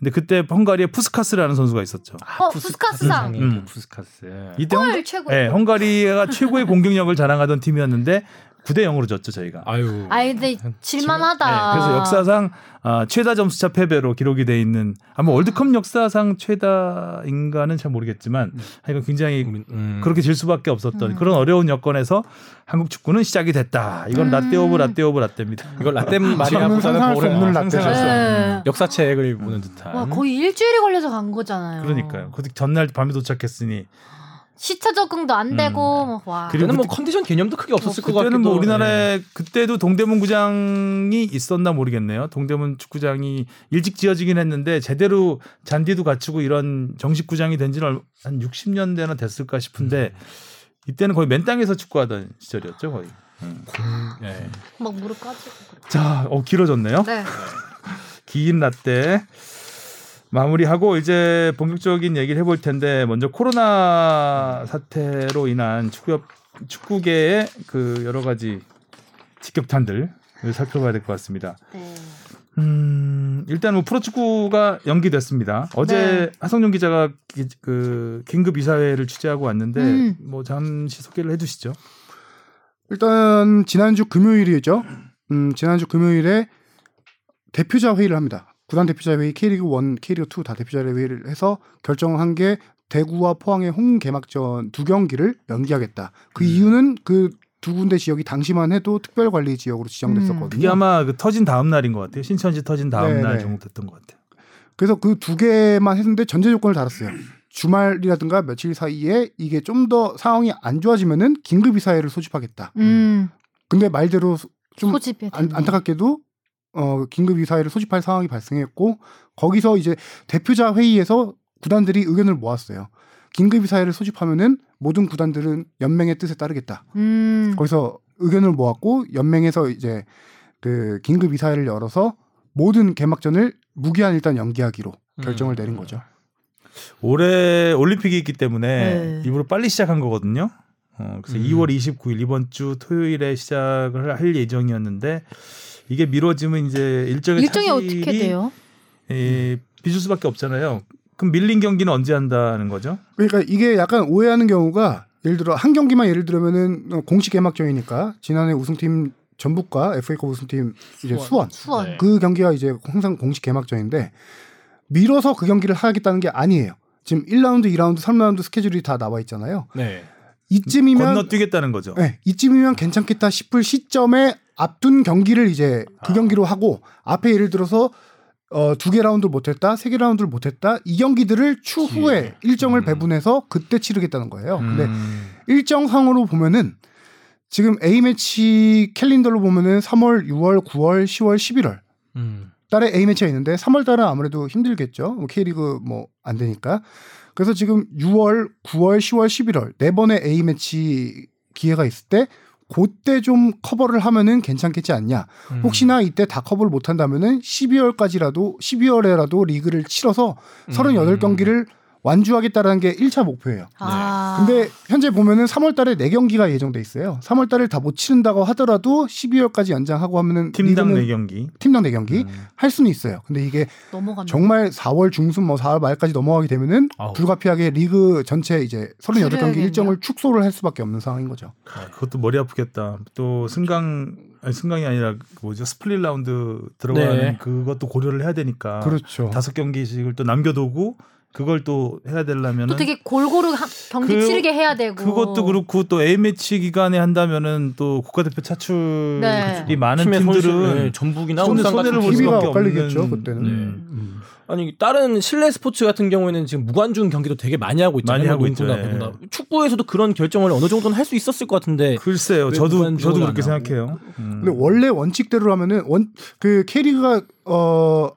근데 그때 헝가리에 푸스카스라는 선수가 있었죠. 어, 푸스카스상. 음. 푸스카스. 이때 헐, 헝, 최고. 네, 헝가리가 최고의 공격력을 자랑하던 팀이었는데 9대 0으로 졌죠 저희가. 아유. 아이 근데 질만하다. 네, 그래서 역사상 아, 최다 점수차 패배로 기록이 돼 있는 아마 월드컵 역사상 최다인가는 잘 모르겠지만 하여간 굉장히 음. 그렇게 질 수밖에 없었던 음. 그런 어려운 여건에서 한국 축구는 시작이 됐다. 이건 라떼 of 음. 라떼 of 라떼입니다. 이걸 라떼 마리아보다는 오래 상상할 네. 역사책을 보는 듯한. 와 거의 일주일이 걸려서 간 거잖아요. 그러니까요. 그 전날 밤에 도착했으니 시차 적응도 안 되고 뭐, 와. 그리고 뭐 컨디션 개념도 크게 없었을 것 같기도. 그때는 뭐 우리나라에 네. 그때도 동대문 구장이 있었나 모르겠네요. 동대문 축구장이 일찍 지어지긴 했는데 제대로 잔디도 갖추고 이런 정식 구장이 된 지는 얼- 한 60년대나 됐을까 싶은데 이때는 거의 맨 땅에서 축구하던 시절이었죠, 거의. 음. 네. 막 무릎 까지고. 그래. 자, 어 길어졌네요. 네. 긴 라떼 마무리하고 이제 본격적인 얘기를 해볼 텐데 먼저 코로나 사태로 인한 축구 축구계의 그 여러 가지 직격탄들을 살펴봐야 될 것 같습니다. 네. 음, 일단 뭐 프로축구가 연기됐습니다. 어제 네. 하성룡 기자가 기- 그 긴급 이사회를 취재하고 왔는데 음. 뭐 잠시 소개를 해주시죠. 일단 지난주 금요일이죠. 음, 지난주 금요일에 대표자 회의를 합니다. 구단 대표자 회의 K리그 1, K리그 2 다 대표자 회의를 해서 결정한 게 대구와 포항의 홈 개막전 두 경기를 연기하겠다. 그 이유는 그두 군데 지역이 당시만 해도 특별 관리 지역으로 지정됐었거든요. 그게 아마 그 터진 다음 날인 것 같아요. 신천지 터진 다음 네, 날 네. 정도 됐던 것 같아요. 그래서 그 두 개만 했는데 전제 조건을 달았어요. 주말이라든가 며칠 사이에 이게 좀 더 상황이 안 좋아지면은 긴급 이사회를 소집하겠다. 음. 근데 말대로 좀. 안, 안타깝게도 어, 긴급 이사회를 소집할 상황이 발생했고 거기서 이제 대표자 회의에서 구단들이 의견을 모았어요. 긴급 이사회를 소집하면은 모든 구단들은 연맹의 뜻에 따르겠다. 음. 거기서 의견을 모았고 연맹에서 이제 그 긴급 이사회를 열어서 모든 개막전을 무기한 일단 연기하기로 결정을 내린 거죠. 올해 올림픽이 있기 때문에 네. 일부러 빨리 시작한 거거든요. 어, 그래서 음. 2월 29일 이번 주 토요일에 시작을 할 예정이었는데 이게 미뤄지면 이제 일정의 일정이 어떻게 돼요? 예, 빚을 수밖에 없잖아요. 그럼 밀린 경기는 언제 한다는 거죠? 그러니까 이게 약간 오해하는 경우가 예를 들어 한 경기만 예를 들면은 어, 공식 개막전이니까 지난해 우승팀 전북과 FA컵 우승팀 이제 수원, 수원. 네. 그 경기가 이제 항상 공식 개막전인데 미뤄서 그 경기를 하겠다는 게 아니에요. 지금 1라운드, 2라운드, 3라운드 스케줄이 다 나와 있잖아요. 네. 이쯤이면 건너뛰겠다는 거죠. 네, 이쯤이면 괜찮겠다 싶을 시점에 앞둔 경기를 이제 그 아. 경기로 하고 앞에 예를 들어서 어, 두 개 라운드를 못했다, 세 개 라운드를 못했다 이 경기들을 추후에 일정을 음. 배분해서 그때 치르겠다는 거예요. 근데 음. 일정상으로 보면은 지금 A 매치 캘린더로 보면은 3월, 6월, 9월, 10월, 11월 음. 달에 A 매치가 있는데 3월 달은 아무래도 힘들겠죠. 뭐 K리그 뭐 안 되니까. 그래서 지금 6월, 9월, 10월, 11월 네 번의 A 매치 기회가 있을 때 그때 좀 커버를 하면은 괜찮겠지 않냐. 음. 혹시나 이때 다 커버를 못 한다면은 12월까지라도 12월에라도 리그를 치러서 음. 38경기를 완주하겠다라는 게 1차 목표예요. 아. 근데 현재 보면은 3월 달에 4경기가 예정돼 있어요. 3월 달을 다 못 치른다고 하더라도 12월까지 연장하고 하면은 팀당 리그는 4경기. 팀당 4경기 음. 할 수는 있어요. 근데 이게 넘어간다. 정말 4월 중순 뭐 4월 말까지 넘어가게 되면은 아우. 불가피하게 리그 전체 이제 38경기 줄여야겠네요. 일정을 축소를 할 수밖에 없는 상황인 거죠. 아, 그것도 머리 아프겠다. 또 승강 아니 승강이 아니라 그 뭐죠 스플릿 라운드 들어가는 네. 그것도 고려를 해야 되니까 그렇죠. 다섯 경기씩을 또 남겨두고 그걸 또 해야 되려면은 또 되게 골고루 하- 경기 그- 치르게 해야 되고. 그것도 그렇고 또 A 매치 기간에 한다면은 또 국가대표 차출이 네. 많은 팀들은 네, 전북이나 손해, 울산 손해를 같은 볼 수밖에 엇갈리겠죠, 없는 그때는. 네. 음. 아니 다른 실내 스포츠 같은 경우에는 지금 무관중 경기도 되게 많이 하고 있잖아요. 많이 하고 있죠, 예. 배구나. 축구에서도 그런 결정을 어느 정도는 할 수 있었을 것 같은데 글쎄요. 왜 저도 저도 안 그렇게. 생각해요. 음. 근데 원래 원칙대로 하면은 원그 K리그가 어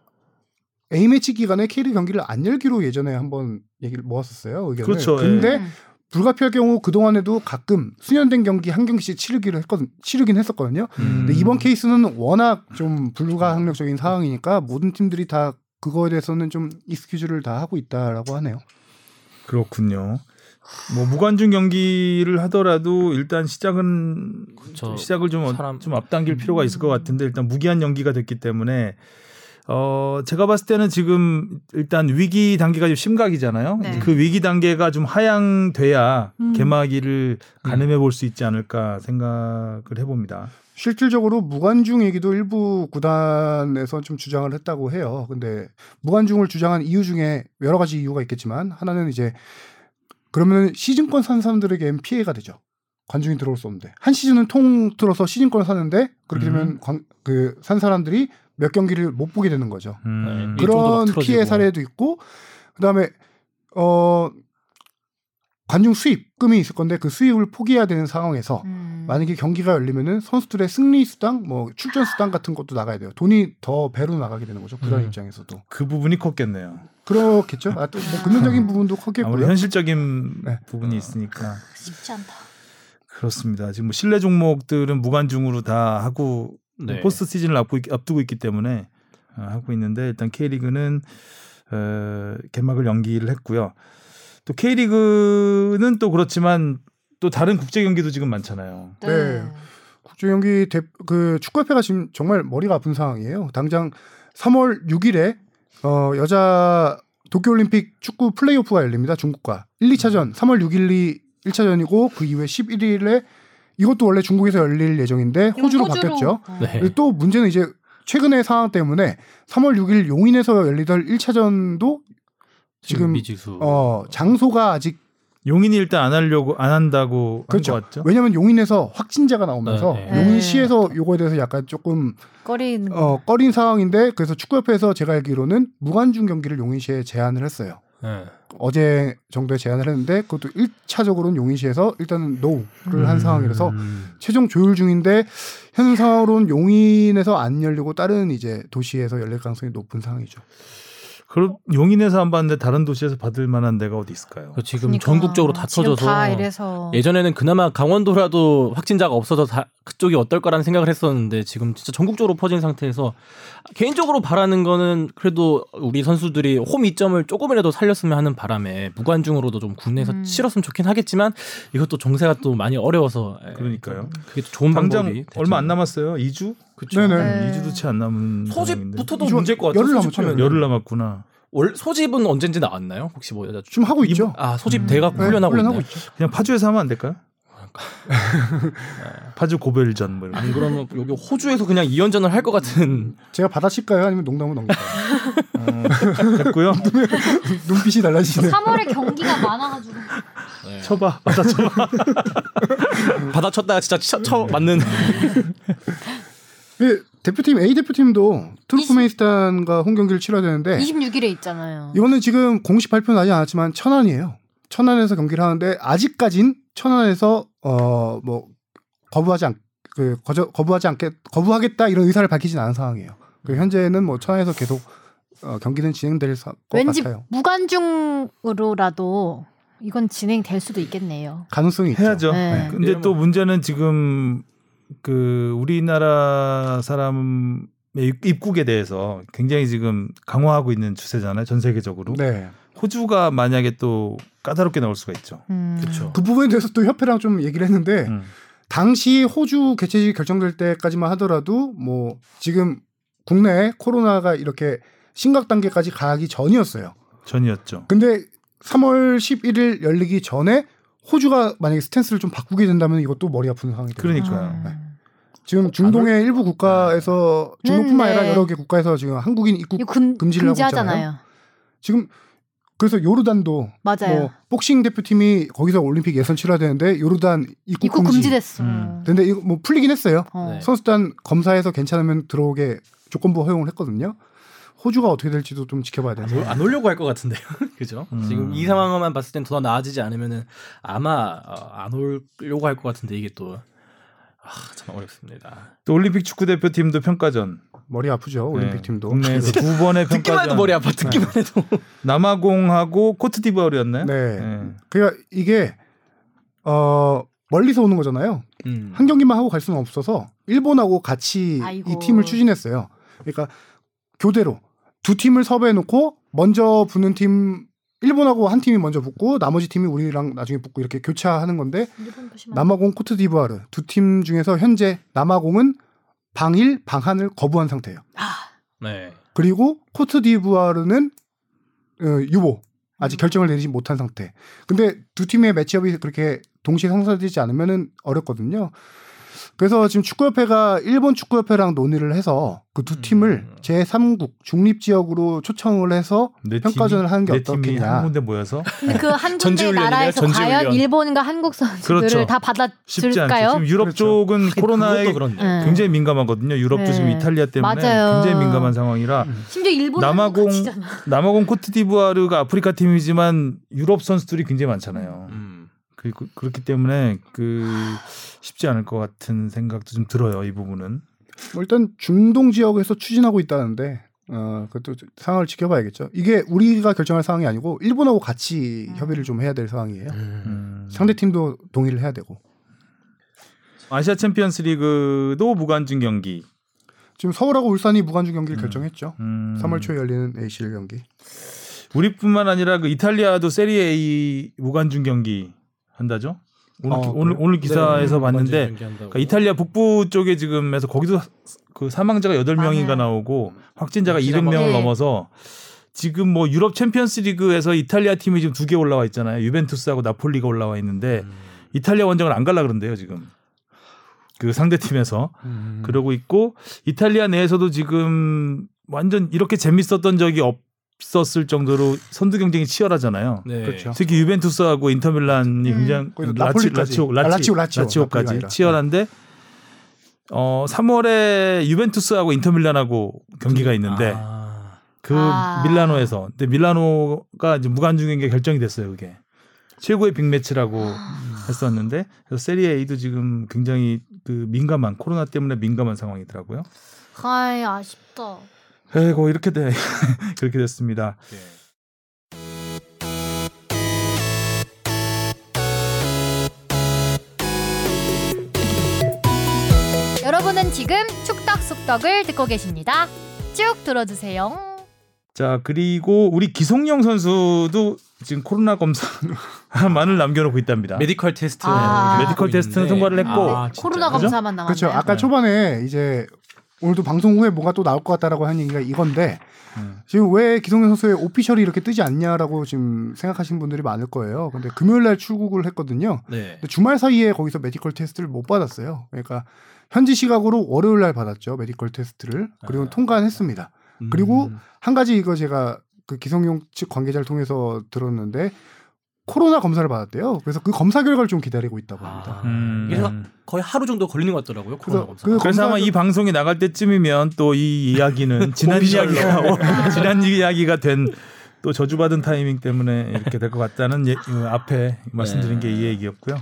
A 매치 기간에 K리그 경기를 안 열기로 예전에 한번 얘기를 모았었어요. 의견을. 그렇죠, 근데 음. 불가피할 경우 그 동안에도 가끔 수년된 경기 한 경기씩 치르기를 했거든 치르긴 했었거든요. 음. 근데 이번 케이스는 워낙 좀 불가항력적인 상황이니까 모든 팀들이 다 그거에 대해서는 좀 익스큐즈를 다 하고 있다라고 하네요. 그렇군요. 뭐 무관중 경기를 하더라도 일단 시작은 저 시작을 좀, 어- 사람- 좀 앞당길 필요가 있을 것 같은데 일단 무기한 연기가 됐기 때문에 어 제가 봤을 때는 지금 일단 위기 단계가 좀 심각이잖아요. 네. 그 위기 단계가 좀 하향돼야 음. 개막일을 가늠해 볼 수 있지 않을까 생각을 해봅니다. 실질적으로 무관중 얘기도 일부 구단에서 좀 주장을 했다고 해요. 근데 무관중을 주장한 이유 중에 여러 가지 이유가 있겠지만 하나는 이제 그러면 시즌권 산 사람들에겐 피해가 되죠. 관중이 들어올 수 없는데 한 시즌은 통틀어서 시즌권을 사는데 그렇게 되면 그산 사람들이 몇 경기를 못 보게 되는 거죠. 음. 네. 일정도 막 그런. 피해 사례도 있고 그다음에 어 관중 수입금이 있을 건데 그 수입을 포기해야 되는 상황에서 음. 만약에 경기가 열리면은 선수들의 승리 수당, 뭐 출전 수당 같은 것도 나가야 돼요. 돈이 더 배로 나가게 되는 거죠. 구단 음. 입장에서도 그 부분이 컸겠네요. 그렇겠죠. 아, 또 뭐 금전적인 부분도 아무리 컸겠고요. 현실적인 네. 부분이 있으니까 쉽지 않다. 그렇습니다. 지금 뭐 실내 종목들은 무관중으로 다 하고 네. 포스트 시즌을 앞두고, 있- 앞두고 있기 때문에 어, 하고 있는데 일단 K리그는 어, 개막을 연기를 했고요. 또 K리그는 또 그렇지만 또 다른 국제 경기도 지금 많잖아요. 네. 국제 경기 대, 그 축구협회가 지금 정말 머리가 아픈 상황이에요. 당장 3월 6일에 어, 여자 도쿄올림픽 축구 플레이오프가 열립니다. 중국과 1, 2차전 3월 6일이 1차전이고 그 이후에 11일에 이것도 원래 중국에서 열릴 예정인데 호주로, 바뀌었죠. 어. 네. 또 문제는 이제 최근의 상황 때문에 3월 6일 용인에서 열리던 1차전도 지금 미지수 어, 장소가 아직 용인이 일단 안 하려고 안 한다고 그렇죠. 한것 같죠. 왜냐하면 용인에서 확진자가 나오면서 네, 네. 용인시에서 요거에 대해서 약간 조금 거. 어, 꺼린 상황인데 그래서 축구협회에서 제가 알기로는 무관중 경기를 용인시에 제안을 했어요. 네. 어제 정도에 제안을 했는데 그것도 1차적으로는 용인시에서 일단은 no를 한 상황이라서 음. 최종 조율 중인데 현 상황으로는 용인에서 안 열리고 다른 이제 도시에서 열릴 가능성이 높은 상황이죠. 그럼 용인에서 안 받는데 다른 도시에서 받을 만한 데가 어디 있을까요? 그 지금 그러니까 전국적으로 다 터져서 다 이래서 예전에는 그나마 강원도라도 확진자가 없어서 다 그쪽이 어떨 거라는 생각을 했었는데 지금 진짜 전국적으로 퍼진 상태에서 개인적으로 바라는 거는 그래도 우리 선수들이 홈 이점을 조금이라도 살렸으면 하는 바람에 무관중으로도 좀 국내에서 음. 치렀으면 좋긴 하겠지만 이것도 정세가 또 많이 어려워서 예, 그러니까요. 그게 또 좋은 당장 방법이 얼마 안 남았어요. 2주? 그쵸. 네네. 네. 2주도 채 안 남은. 소집부터도 문제일 것 같아요. 열흘 남았죠, 열흘 남았구나. 월 소집은 언젠지 나왔나요? 혹시 뭐 여자 지금 하고 있죠. 아 소집 음. 대가 네, 훈련하고 있나요? 있죠. 그냥 파주에서 하면 안 될까요? 파주 고별전 뭐 이런. 안 그러면 여기 호주에서 그냥 2연전을 할 것 같은 제가 받아칠까요? 아니면 농담은 넘길까요? 어, 됐고요. 눈빛이 달라지시네요. 3월에 경기가 많아가지고 쳐봐. 맞아 쳐봐. 받아쳤다가 진짜 쳐, 쳐 맞는 예, 대표팀 A 대표팀도 투르크메니스탄과 홈 경기를 치러야 되는데 26일에 있잖아요. 이거는 지금 공식 발표는 나지 않았지만 천안이에요. 천안에서 경기를 하는데 아직까진 천안에서 어 뭐 거부하지 않 그 거부하지 않겠 거부하겠다 이런 의사를 밝히진 않은 상황이에요. 그 현재는 뭐 천안에서 계속 어, 경기는 진행될 사- 것 왠지 같아요. 무관중으로라도 이건 진행될 수도 있겠네요. 가능성이 있죠. 해야죠. 네. 근데 또 문제는 지금 그 우리나라 사람의 입- 입국에 대해서 굉장히 지금 강화하고 있는 추세잖아요. 전 세계적으로. 네. 호주가 만약에 또 까다롭게 나올 수가 있죠. 음. 그쵸. 그 부분에 대해서 또 협회랑 좀 얘기를 했는데 음. 당시 호주 개최지 결정될 때까지만 하더라도 뭐 지금 국내에 코로나가 이렇게 심각 단계까지 가기 전이었어요. 전이었죠. 근데 3월 11일 열리기 전에 호주가 만약에 스탠스를 좀 바꾸게 된다면 이것도 머리 아픈 상황이 돼요. 그러니까요. 아. 지금 중동의 일부 국가에서 중동뿐만 아니라 네. 여러 개 국가에서 지금 한국인 입국 금, 금지를 하고 금지하잖아요. 지금 그래서 요르단도 맞아요. 뭐 복싱 대표팀이 거기서 올림픽 예선 치러야 되는데 요르단 입국, 입국 금지. 금지됐어. 음. 근데 이거 뭐 풀리긴 했어요. 어. 네. 선수단 검사해서 괜찮으면 들어오게 조건부 허용을 했거든요. 호주가 어떻게 될지도 좀 지켜봐야 안, 돼요. 올- 안 오려고 할 것 같은데요. 그죠? 음. 지금 이 상황만 봤을 땐 더 나아지지 않으면은 아마 어, 안 오려고 할 것 같은데 이게 또 아, 참 어렵습니다. 또 올림픽 축구 대표팀도 평가전. 머리 아프죠 올림픽 네, 팀도. 국내에서 두 번의 평가전. 듣기만 해도 머리 아파. 듣기만 해도. 남아공하고 코트디부아르였나요? 네. 네. 그러니까 이게 어 멀리서 오는 거잖아요. 음. 한 경기만 하고 갈 수는 없어서 일본하고 같이 아이고. 이 팀을 추진했어요. 그러니까 교대로 두 팀을 섭외해 놓고 먼저 붙는 팀 일본하고 한 팀이 먼저 붙고 나머지 팀이 우리랑 나중에 붙고 이렇게 교차하는 건데. 남아공 코트디부아르 두 팀 중에서 현재 남아공은 방일 방한을 거부한 상태예요. 아, 네. 그리고 코트디부아르는 어, 유보 아직 음. 결정을 내리지 못한 상태. 근데 두 팀의 매치업이 그렇게 동시에 성사되지 않으면은 어렵거든요. 그래서 지금 축구협회가 일본 축구협회랑 논의를 해서 그 두 팀을 음. 제3국 중립 지역으로 초청을 해서 내 평가전을 팀이- 하는 게 어떻겠냐. 한 군데 모여서 근데 그 한 군데 나라에서 전지훈련. 과연 일본과 한국 선수들을 그렇죠. 다. 받아줄까요? 지금 유럽 그렇죠. 쪽은 코로나에. 네. 굉장히 민감하거든요. 유럽도 네. 지금 이탈리아 때문에 맞아요. 굉장히 민감한 상황이라 심지어 일본 남아공. 남아공 코트디부아르가 아프리카 팀이지만 유럽 선수들이 굉장히 많잖아요. 음. 그, 그- 그렇기 때문에 그 쉽지 않을 것 같은 생각도 좀 들어요. 이 부분은. 뭐 일단 중동 지역에서 추진하고 있다는데 어 그것도 상황을 지켜봐야겠죠. 이게 우리가 결정할 상황이 아니고 일본하고 같이 음. 협의를 좀 해야 될 상황이에요. 음. 음. 상대 팀도 동의를 해야 되고 아시아 챔피언스 리그도 무관중 경기. 지금 서울하고 울산이 무관중 경기를 음. 결정했죠. 음. 3월 초에 열리는 ACL 경기. 우리뿐만 아니라 그 이탈리아도 세리에 A 무관중 경기 한다죠. 오늘 어, 기- 오늘? 오늘 기사에서 네, 봤는데 완전 연기한다고. 그러니까 이탈리아 북부 쪽에 지금에서 거기도 그 사망자가 8명인가 많아요. 나오고 확진자가 진짜 200명을 많아요. 넘어서 지금 뭐 유럽 챔피언스리그에서 이탈리아 팀이 지금 두 개 올라와 있잖아요. 유벤투스하고 나폴리가 올라와 있는데 음. 이탈리아 원정을 안 갈라 그런대요, 지금. 그 상대 팀에서 음. 그러고 있고 이탈리아 내에서도 지금 완전 이렇게 재밌었던 적이 없 었을 정도로 선두 경쟁이 치열하잖아요. 네. 그렇죠. 특히 유벤투스하고 인터밀란이 음. 굉장히 거기서 라치. 라치오, 아, 라치, 라치오, 라치오. 아니라. 치열한데 어 3월에 유벤투스하고 인터밀란하고 경기가 있는데 아. 그 아. 밀라노에서 근데 밀라노가 이제 무관중 경기가 결정이 됐어요 그게 최고의 빅매치라고 했었는데 그래서 세리에 A도 지금 굉장히 그 민감한 코로나 때문에 민감한 상황이더라고요. 아이 아쉽다. 에고 이렇게 돼 그렇게 됐습니다. 네. 여러분은 지금 축덕숙덕을 듣고 계십니다. 쭉 들어주세요. 자 그리고 우리 기성용 선수도 지금 코로나 검사만을 남겨놓고 있답니다. medical test 아. medical test는 통과를 했고 아, 코로나 그죠? 검사만 남았나요? 그렇죠. 아까 네. 초반에 이제 오늘도 방송 후에 뭔가 또 나올 것 같다라고 한 얘기가 이건데 음. 지금 왜 기성용 선수의 official이 이렇게 뜨지 않냐라고 지금 생각하시는 분들이 많을 거예요. 근데 금요일 날 출국을 했거든요. 네. 근데 주말 사이에 거기서 medical test를 못 받았어요. 그러니까 현지 시각으로 월요일 날 받았죠. medical test를. 그리고 아. 통과했습니다. 그리고 음. 한 가지 이거 제가 그 기성용 측 관계자를 통해서 들었는데 코로나 검사를 받았대요. 그래서 그 검사 결과를 좀 기다리고 있다고 합니다. 아. 음. 이게 거의 하루 정도 걸리는 것 같더라고요. 코로나 그래서 검사. 그 그래서 아마 이 방송이 나갈 때쯤이면 또 이 이야기는 지난. 이야기가 지난 이야기가 된 또 저주받은 타이밍 때문에 이렇게 될 것 같다는 예, 그 앞에 말씀드린 게 이 얘기였고요.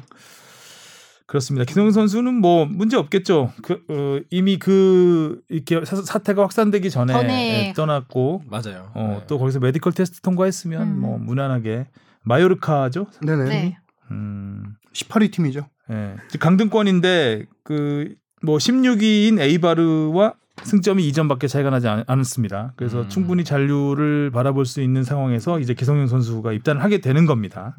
그렇습니다. 기성 선수는 뭐 문제 없겠죠. 그 어, 이미 그 이렇게 사, 사태가 확산되기 전에 전에. 예, 떠났고 맞아요. 어, 네. 또 거기서 medical test 통과했으면 음. 뭐 무난하게 마요르카죠. 네네. 네. 음. 18위 팀이죠. 예. 강등권인데 그 뭐 16위인 에이바르와 승점이 2점밖에 차이가 나지 않, 않았습니다. 그래서 음. 충분히 잔류를 바라볼 수 있는 상황에서 이제 기성용 선수가 입단을 하게 되는 겁니다.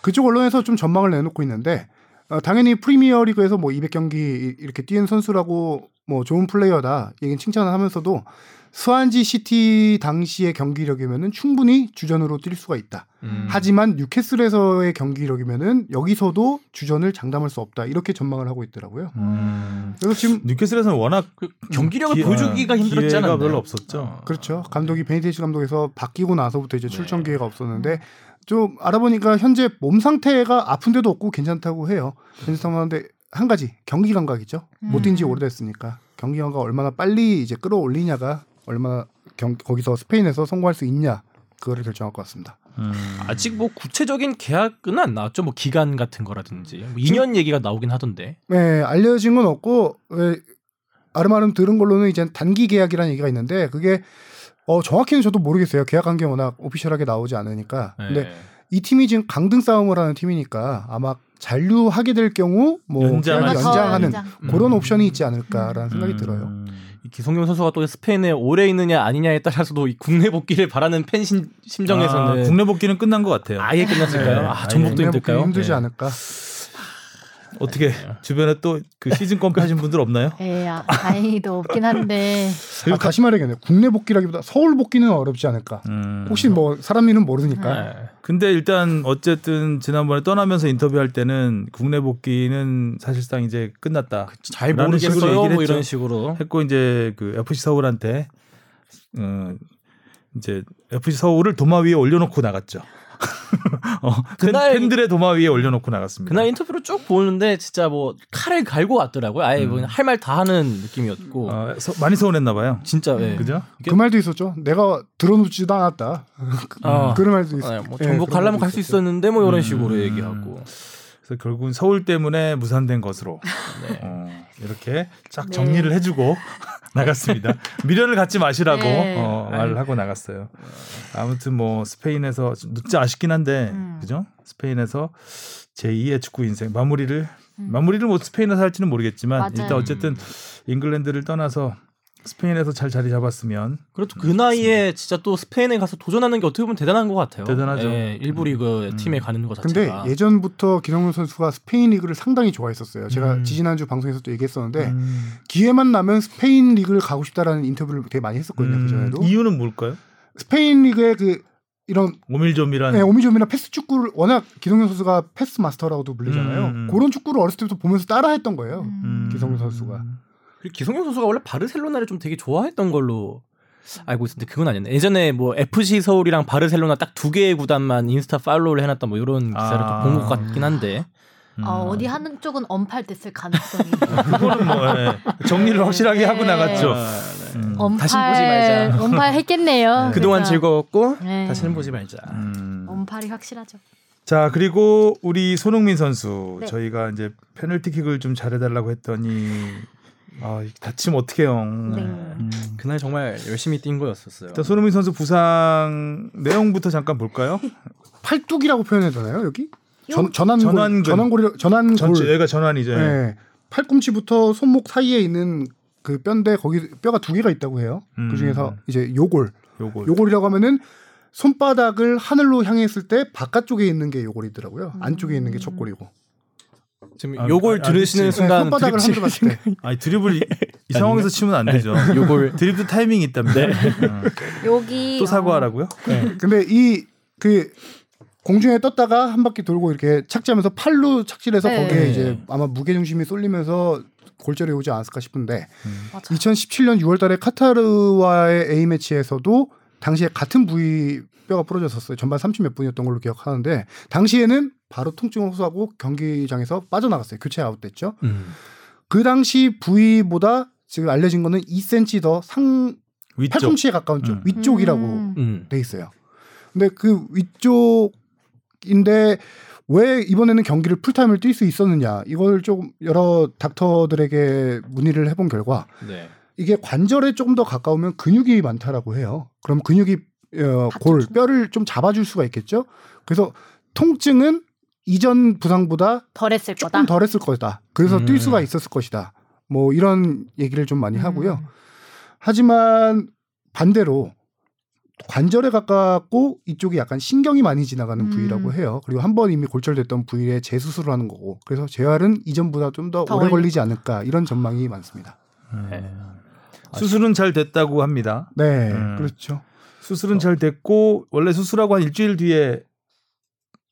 그쪽 언론에서 좀 전망을 내놓고 있는데 어, 당연히 프리미어리그에서 뭐 200경기 이렇게 뛴 선수라고 뭐 좋은 플레이어다 얘기는 칭찬을 하면서도 스완지 시티 당시의 경기력이면은 충분히 주전으로 뛸 수가 있다. 음. 하지만 뉴캐슬에서의 경기력이면은 여기서도 주전을 장담할 수 없다. 이렇게 전망을 하고 있더라고요. 음. 그래서 지금 뉴캐슬에서는 워낙 그 경기력을 기- 보여주기가 기회가 않았나요? 별로 없었죠. 어. 그렇죠. 감독이 베니테스 감독에서 바뀌고 나서부터 이제 출전 네. 기회가 없었는데 좀 알아보니까 현재 몸 상태가 아픈 데도 없고 괜찮다고 해요. 괜찮다고 하는데 한 가지 경기 감각이죠. 못 뛴 지 음. 오래됐으니까 경기 감각 얼마나 빨리 이제 끌어올리냐가 얼마나 경, 거기서 스페인에서 성공할 수 있냐 그거를 결정할 것 같습니다. 음. 아직 뭐 구체적인 계약은 안 나왔죠. 뭐 기간 같은 거라든지 뭐 2년 얘기가 나오긴 하던데. 네, 알려진 건 없고 예, 아름아름 들은 걸로는 이제 단기 계약이라는 얘기가 있는데 그게 어, 정확히는 저도 모르겠어요. 계약 관계 워낙 오피셜하게 나오지 않으니까. 근데 네. 이 팀이 지금 강등 싸움을 하는 팀이니까 아마 잔류하게 될 경우 뭐 연장하는 연장. 그런 음. 옵션이 있지 않을까라는 생각이 음. 들어요. 이 기성용 선수가 또 스페인에 오래 있느냐 아니냐에 따라서도 이 국내 복귀를 바라는 팬 심, 심정에서는 아, 국내 복귀는 끝난 것 같아요. 아예 끝났을까요? 네. 아, 전북도 힘들까요? 힘들지 네. 않을까? 어떻게 주변에 또 그 시즌권 파신 분들 없나요? 예, 아, 다행히도 없긴 한데. 아, 다시 말해야겠네. 국내 복귀라기보다 서울 복귀는 어렵지 않을까. 음. 혹시 뭐 사람 일은 모르니까. 네. 근데 일단 어쨌든 지난번에 떠나면서 인터뷰할 때는 국내 복귀는 사실상 이제 끝났다. 잘 라는 식으로 모르겠어요. 뭐 이런. 식으로. 했고 이제 그 FC 서울한테 어 이제 FC 서울을 도마 위에 올려놓고 나갔죠. 어, 그날- 팬, 팬들의 도마 위에 올려놓고 나갔습니다. 그날 인터뷰를 쭉 보는데 진짜 뭐 칼을 갈고 왔더라고요. 아예 음. 할말 다 하는 느낌이었고 어, 서- 많이 서운했나 봐요. 진짜 예. 그죠? 그 말도 있었죠. 내가 들어놓지도 않았다. 어. 그런 말도 있었죠. 네, 뭐 예, 전북 그런 가려면 갈 수. 있었는데 뭐 이런 음. 식으로 얘기하고 그래서 결국은 서울 때문에 무산된 것으로 네. 어, 이렇게 쫙 네. 정리를 해주고 나갔습니다. 미련을 갖지 마시라고 네. 어, 말을 하고 나갔어요. 아무튼 뭐 스페인에서 좀 늦진 아쉽긴 한데 음. 그죠? 스페인에서 제 2의 축구 인생 마무리를 음. 마무리를 뭐 스페인에서 할지는 모르겠지만 맞아요. 일단 어쨌든 잉글랜드를 떠나서 스페인에서 잘 자리 잡았으면 그래도 그 나이에 진짜 또 스페인에 가서 도전하는 게 어떻게 보면 대단한 것 같아요. 대단하죠. 예, 일부 리그 음. 팀에 가는 것 근데 자체가. 예전부터 기성용 선수가 스페인 리그를 상당히 좋아했었어요. 제가 음. 지지난주 방송에서도 얘기했었는데 음. 기회만 나면 스페인 리그를 가고 싶다라는 인터뷰를 되게 많이 했었거든요. 음, 그 전에도 이유는 뭘까요? 스페인 리그의 그 이런 오밀조밀한 네, 오밀조밀한 패스 축구를 워낙 기성용 선수가 패스 마스터라고도 불리잖아요. 음, 음. 그런 축구를 어렸을 때부터 보면서 따라했던 거예요. 음. 기성용 선수가. 그리고 기성용 선수가 원래 바르셀로나를 좀 되게 좋아했던 걸로 알고 있었는데 그건 아니었네. 예전에 뭐 FC 서울이랑 바르셀로나 딱 두 개의 구단만 인스타 팔로우를 해놨다 뭐 이런 기사를 아. 본것 같긴 한데. 음. 어, 어디 하는 쪽은 언팔 됐을 가능성이. 그거는 뭐 예. 정리를 확실하게 하고 네. 나갔죠. 아, 음. 언팔, 다시 보지 말자. 언팔 했겠네요. 그동안 그러니까. 즐거웠고 네. 다시는 보지 말자. 음. 언팔이 확실하죠. 자 그리고 우리 손흥민 선수 네. 저희가 이제 페널티킥을 좀 잘해달라고 했더니 아 다치면 어떡해요. 네. 음. 그날 정말 열심히 뛴 거였었어요. 일단 손흥민 선수 부상 내용부터 잠깐 볼까요? 팔뚝이라고 표현해야 되나요 여기? 전, 전완골, 전완근. 전완골이 전완골. 전체 얘가 전환이죠. 네. 팔꿈치부터 손목 사이에 있는 그 뼈인데 거기 뼈가 두 개가 있다고 해요. 음. 그 중에서 이제 요골, 요거 요골이라고 하면은 손바닥을 하늘로 향했을 때 바깥쪽에 있는 게 요골이더라고요. 음. 안쪽에 있는 게 첫골이고. 지금 아, 요걸 아, 아, 들으시는 그치. 순간 손바닥을 드립 때. 아니 드리블 이, 이 상황에서 치면 안 되죠. 요걸 드립도 타이밍이 있답니다. 어. 여기 또 사과하라고요? 근데 이 그 공중에 떴다가 한 바퀴 돌고 이렇게 착지하면서 팔로 착지해서 네. 거기에 이제 아마 무게 중심이 쏠리면서 골절이 오지 않았을까 싶은데 맞아. 2017년 6월달에 카타르와의 A 매치에서도 당시에 같은 부위 뼈가 부러졌었어요. 전반 30몇 분이었던 걸로 기억하는데 당시에는 바로 통증을 호소하고 경기장에서 빠져나갔어요. 교체 아웃됐죠. 음. 그 당시 부위보다 지금 알려진 거는 2cm 더상 위쪽. 팔꿈치에 가까운 쪽 음. 위쪽이라고 음. 음. 돼 있어요. 근데 그 위쪽인데 왜 이번에는 경기를 풀타임을 뛸 수 있었느냐 이걸 좀 여러 닥터들에게 문의를 해본 결과 네. 이게 관절에 조금 더 가까우면 근육이 많다라고 해요. 그럼 근육이 어, 골? 뼈를 좀 잡아줄 수가 있겠죠. 그래서 통증은 이전 부상보다 덜했을 거다. 조금 덜했을 거다. 그래서 음. 뛸 수가 있었을 것이다. 뭐 이런 얘기를 좀 많이 하고요. 음. 하지만 반대로 관절에 가깝고 이쪽이 약간 신경이 많이 지나가는 음. 부위라고 해요. 그리고 한 번 이미 골절됐던 부위에 재수술을 하는 거고. 그래서 재활은 이전보다 좀더 더 오래 걸리지 않을까 이런 전망이 많습니다. 네. 수술은 잘 됐다고 합니다. 네, 음. 그렇죠. 수술은 잘 됐고 원래 수술하고 한 일주일 뒤에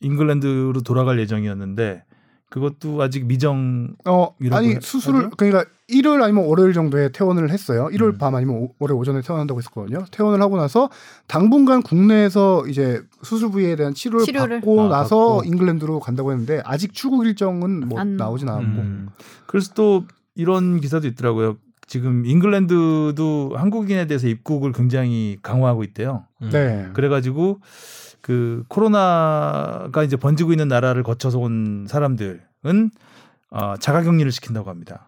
잉글랜드로 돌아갈 예정이었는데 그것도 아직 미정. 어, 아니 해- 수술을 하죠? 그러니까 일요일 아니면 월요일 정도에 퇴원을 했어요. 일요일 음. 밤 아니면 오- 월요일 오전에 퇴원한다고 했었거든요. 퇴원을 하고 나서 당분간 국내에서 이제 수술 부위에 대한 치료를, 치료를. 받고 아, 나서 받고. 잉글랜드로 간다고 했는데 아직 출국 일정은 뭐 안- 나오진 않았고. 음. 그래서 또 이런 기사도 있더라고요. 지금 잉글랜드도 한국인에 대해서 입국을 굉장히 강화하고 있대요. 음. 네. 그래가지고 그 코로나가 이제 번지고 있는 나라를 거쳐서 온 사람들은 어, 자가격리를 시킨다고 합니다.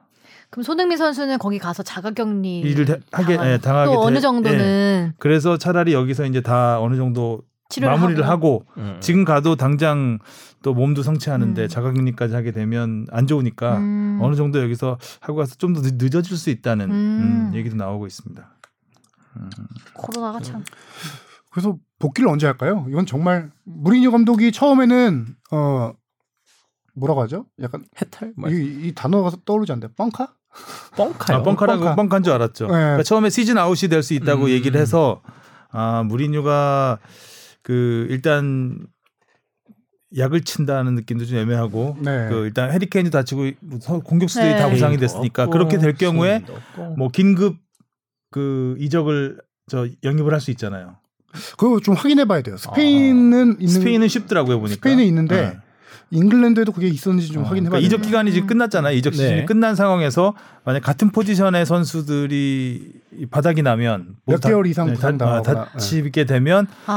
그럼 손흥민 선수는 거기 가서 자가격리 일을 해- 하게 당하- 예, 당하게 또 어느 돼- 예. 정도는 그래서 차라리 여기서 이제 다 어느 정도 치료를 마무리를 하고. 하고 음. 지금 가도 당장 또 몸도 성취하는데 음. 자가격리까지 하게 되면 안 좋으니까 음. 어느 정도 여기서 하고 가서 좀 더 늦어질 수 있다는 음. 음, 얘기도 나오고 있습니다. 코로나가 참. 그래서 복귀를 언제 할까요? 이건 정말 무리뉴 감독이 처음에는 어 뭐라고 하죠? 약간 해탈 뭐 이, 이 단어가 떠오르지 않는데 뻥카? 뻥카요. 아, 뻥카라고 뻥카. 뻥카인 줄 알았죠. 네. 그러니까 처음에 시즌 아웃이 될 수 있다고 음. 얘기를 해서 아 무리뉴가 그 일단 약을 친다는 느낌도 좀 애매하고 네. 그 일단 해리케인도 다치고 서- 공격수들이 네. 다 부상이 됐으니까 없고, 그렇게 될 경우에. 뭐 긴급 그 이적을 저 영입을 할 수 있잖아요. 그거 좀 확인해 봐야 돼요. 스페인은 있는 스페인은 쉽더라고요 보니까. 스페인에 있는데 네. 잉글랜드에도 그게 있었는지 좀 어, 확인해 그러니까 봐야 이적 돼요. 기간이 지금 음. 끝났잖아요. 이적 시즌이 네. 끝난 상황에서 만약 같은 포지션의 선수들이 이 바닥이 나면 몇 다- 개월 이상 네, 다, 아. 다치게 되면 아,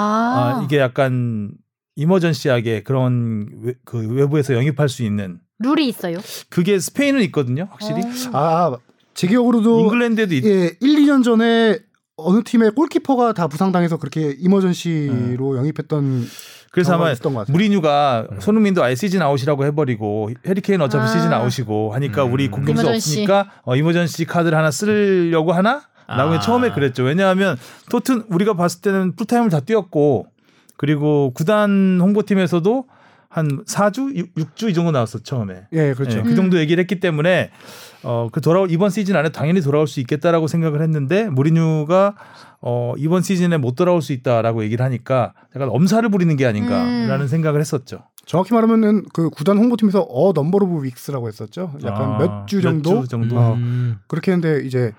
아, 이게 약간 이머전시하게 그런 외, 그 외부에서 영입할 수 있는 룰이 있어요. 그게 스페인은 있거든요. 확실히 어. 아, 제 기억으로도 잉글랜드에도 있, 예, 1, 2년 전에 어느 팀의 골키퍼가 다 부상당해서 그렇게 이머전시로 영입했던 그래서 아마 있었던 것 같아요. 무리뉴가 손흥민도 아예 시즌 아웃이라고 해버리고 해리 케인 어차피 아. 시즌 아웃이고 하니까 음. 우리 공격수 emergency. 없으니까 어, emergency 카드를 하나 쓰려고 하나? 라고 아. 처음에 그랬죠. 왜냐하면 토튼 우리가 봤을 때는 풀타임을 다 뛰었고 그리고 구단 홍보팀에서도 한 4주, 6주 이 정도 나왔어 처음에. 예, 그렇죠. 예, 그 정도 얘기를 했기 때문에 어, 그 돌아올 이번 시즌 안에 당연히 돌아올 수 있겠다라고 생각을 했는데 무리뉴가 어, 이번 시즌에 못 돌아올 수 있다라고 얘기를 하니까 약간 엄살을 부리는 게 아닌가라는 음. 생각을 했었죠. 정확히 말하면은 그 구단 홍보팀에서 a number of weeks라고 했었죠. 약간 아, 몇주 정도 주 정도. 어, 음. 그렇게 했는데 이제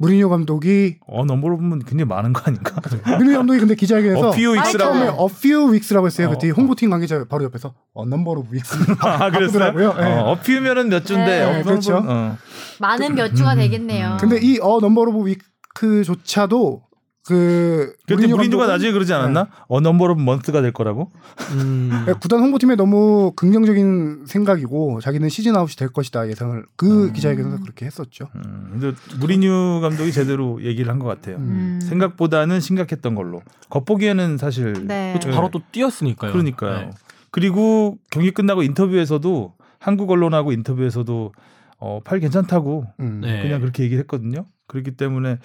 무리뉴 감독이 a number로 보면 굉장히 많은 거 아닌가? 무리뉴 감독이 근데 기자회견에서 a few weeks라고. 처음에 a few weeks라고 했어요. 어, 그때 어. 홍보팀 관계자 바로 옆에서 a number of weeks 아 그랬어요? 예. 어, a few면은 몇 주인데 네, 어, 그렇죠. 어. 많은 몇 주가 되겠네요. 근데 이 a number of week조차도 그 그때 감독은 나중에 그러지 않았나? a number of months가 될 거라고? 음. 그러니까 구단 홍보팀에 너무 긍정적인 생각이고 자기는 시즌 아웃이 될 것이다 예상을 그 음. 기자회견에서 그렇게 했었죠. 음, 근데 무리뉴 감독이 제대로 얘기를 한 것 같아요. 음. 생각보다는 심각했던 걸로. 겉보기에는 사실 네. 그렇죠. 바로 또 뛰었으니까요. 그러니까요. 네. 그리고 경기 끝나고 인터뷰에서도 한국 언론하고 인터뷰에서도 어, 팔 괜찮다고 음. 네. 그냥 그렇게 얘기를 했거든요. 그렇기 때문에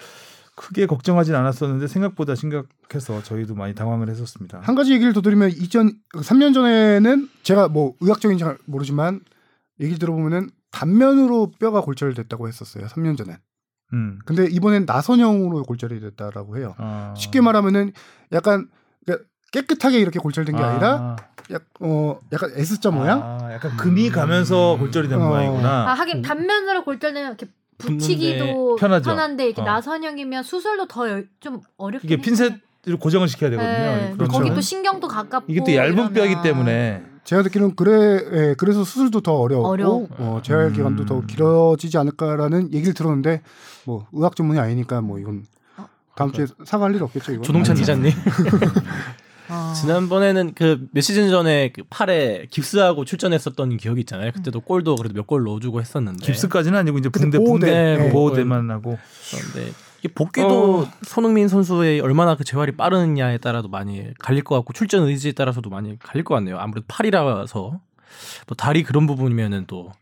크게 걱정하진 않았었는데 생각보다 심각해서 저희도 많이 당황을 했었습니다. 한 가지 얘기를 더 드리면 2000 3년 전에는 제가 뭐 의학적인 잘 모르지만 얘기 들어보면은 단면으로 뼈가 골절됐다고 했었어요. 3년 전에. 음. 근데 이번엔 나선형으로 골절이 됐다라고 해요. 아. 쉽게 말하면은 약간 그러니까 깨끗하게 이렇게 골절된 게 아. 니라 아, 약, 어, 약간 S자 모양? 아, 약간 금이 가면서 골절이 된 어. 모양이구나. 아 하긴 단면으로 골절되면 이렇게 붙이기도 편하죠. 편한데 이렇게 어. 나선형이면 수술도 더 좀 어렵긴 이게 핀셋으로 고정을 시켜야 되거든요. 네. 그런 거기. 또 신경도 가깝고 이게 또 얇은 이러면. 뼈이기 때문에 제가 듣기로는 그래 예, 그래서 수술도 더 어려웠고 어려워. 어, 재활 기간도 음. 더 길어지지 않을까라는 얘기를 들었는데 뭐 의학 전문이 아니니까 뭐 이건 어. 다음 주에 사과할 일 없겠죠 이건. 조동찬 아, 기자님 어. 지난번에는 그 몇 시즌 전에 그 팔에 깁스하고 출전했었던 기억이 있잖아요. 그때도 골도 그래도 몇 골 넣어주고 했었는데. 깁스까지는 아니고 이제 근데 붕대 보호대. 붕대 네, 보호대만 하고 그런데 이게 복귀도 어. 손흥민 선수의 얼마나 그 재활이 빠르느냐에 따라도 많이 갈릴 것 같고 출전 의지에 따라서도 많이 갈릴 것 같네요. 아무래도 팔이라서 뭐 다리 그런 부분이면은 또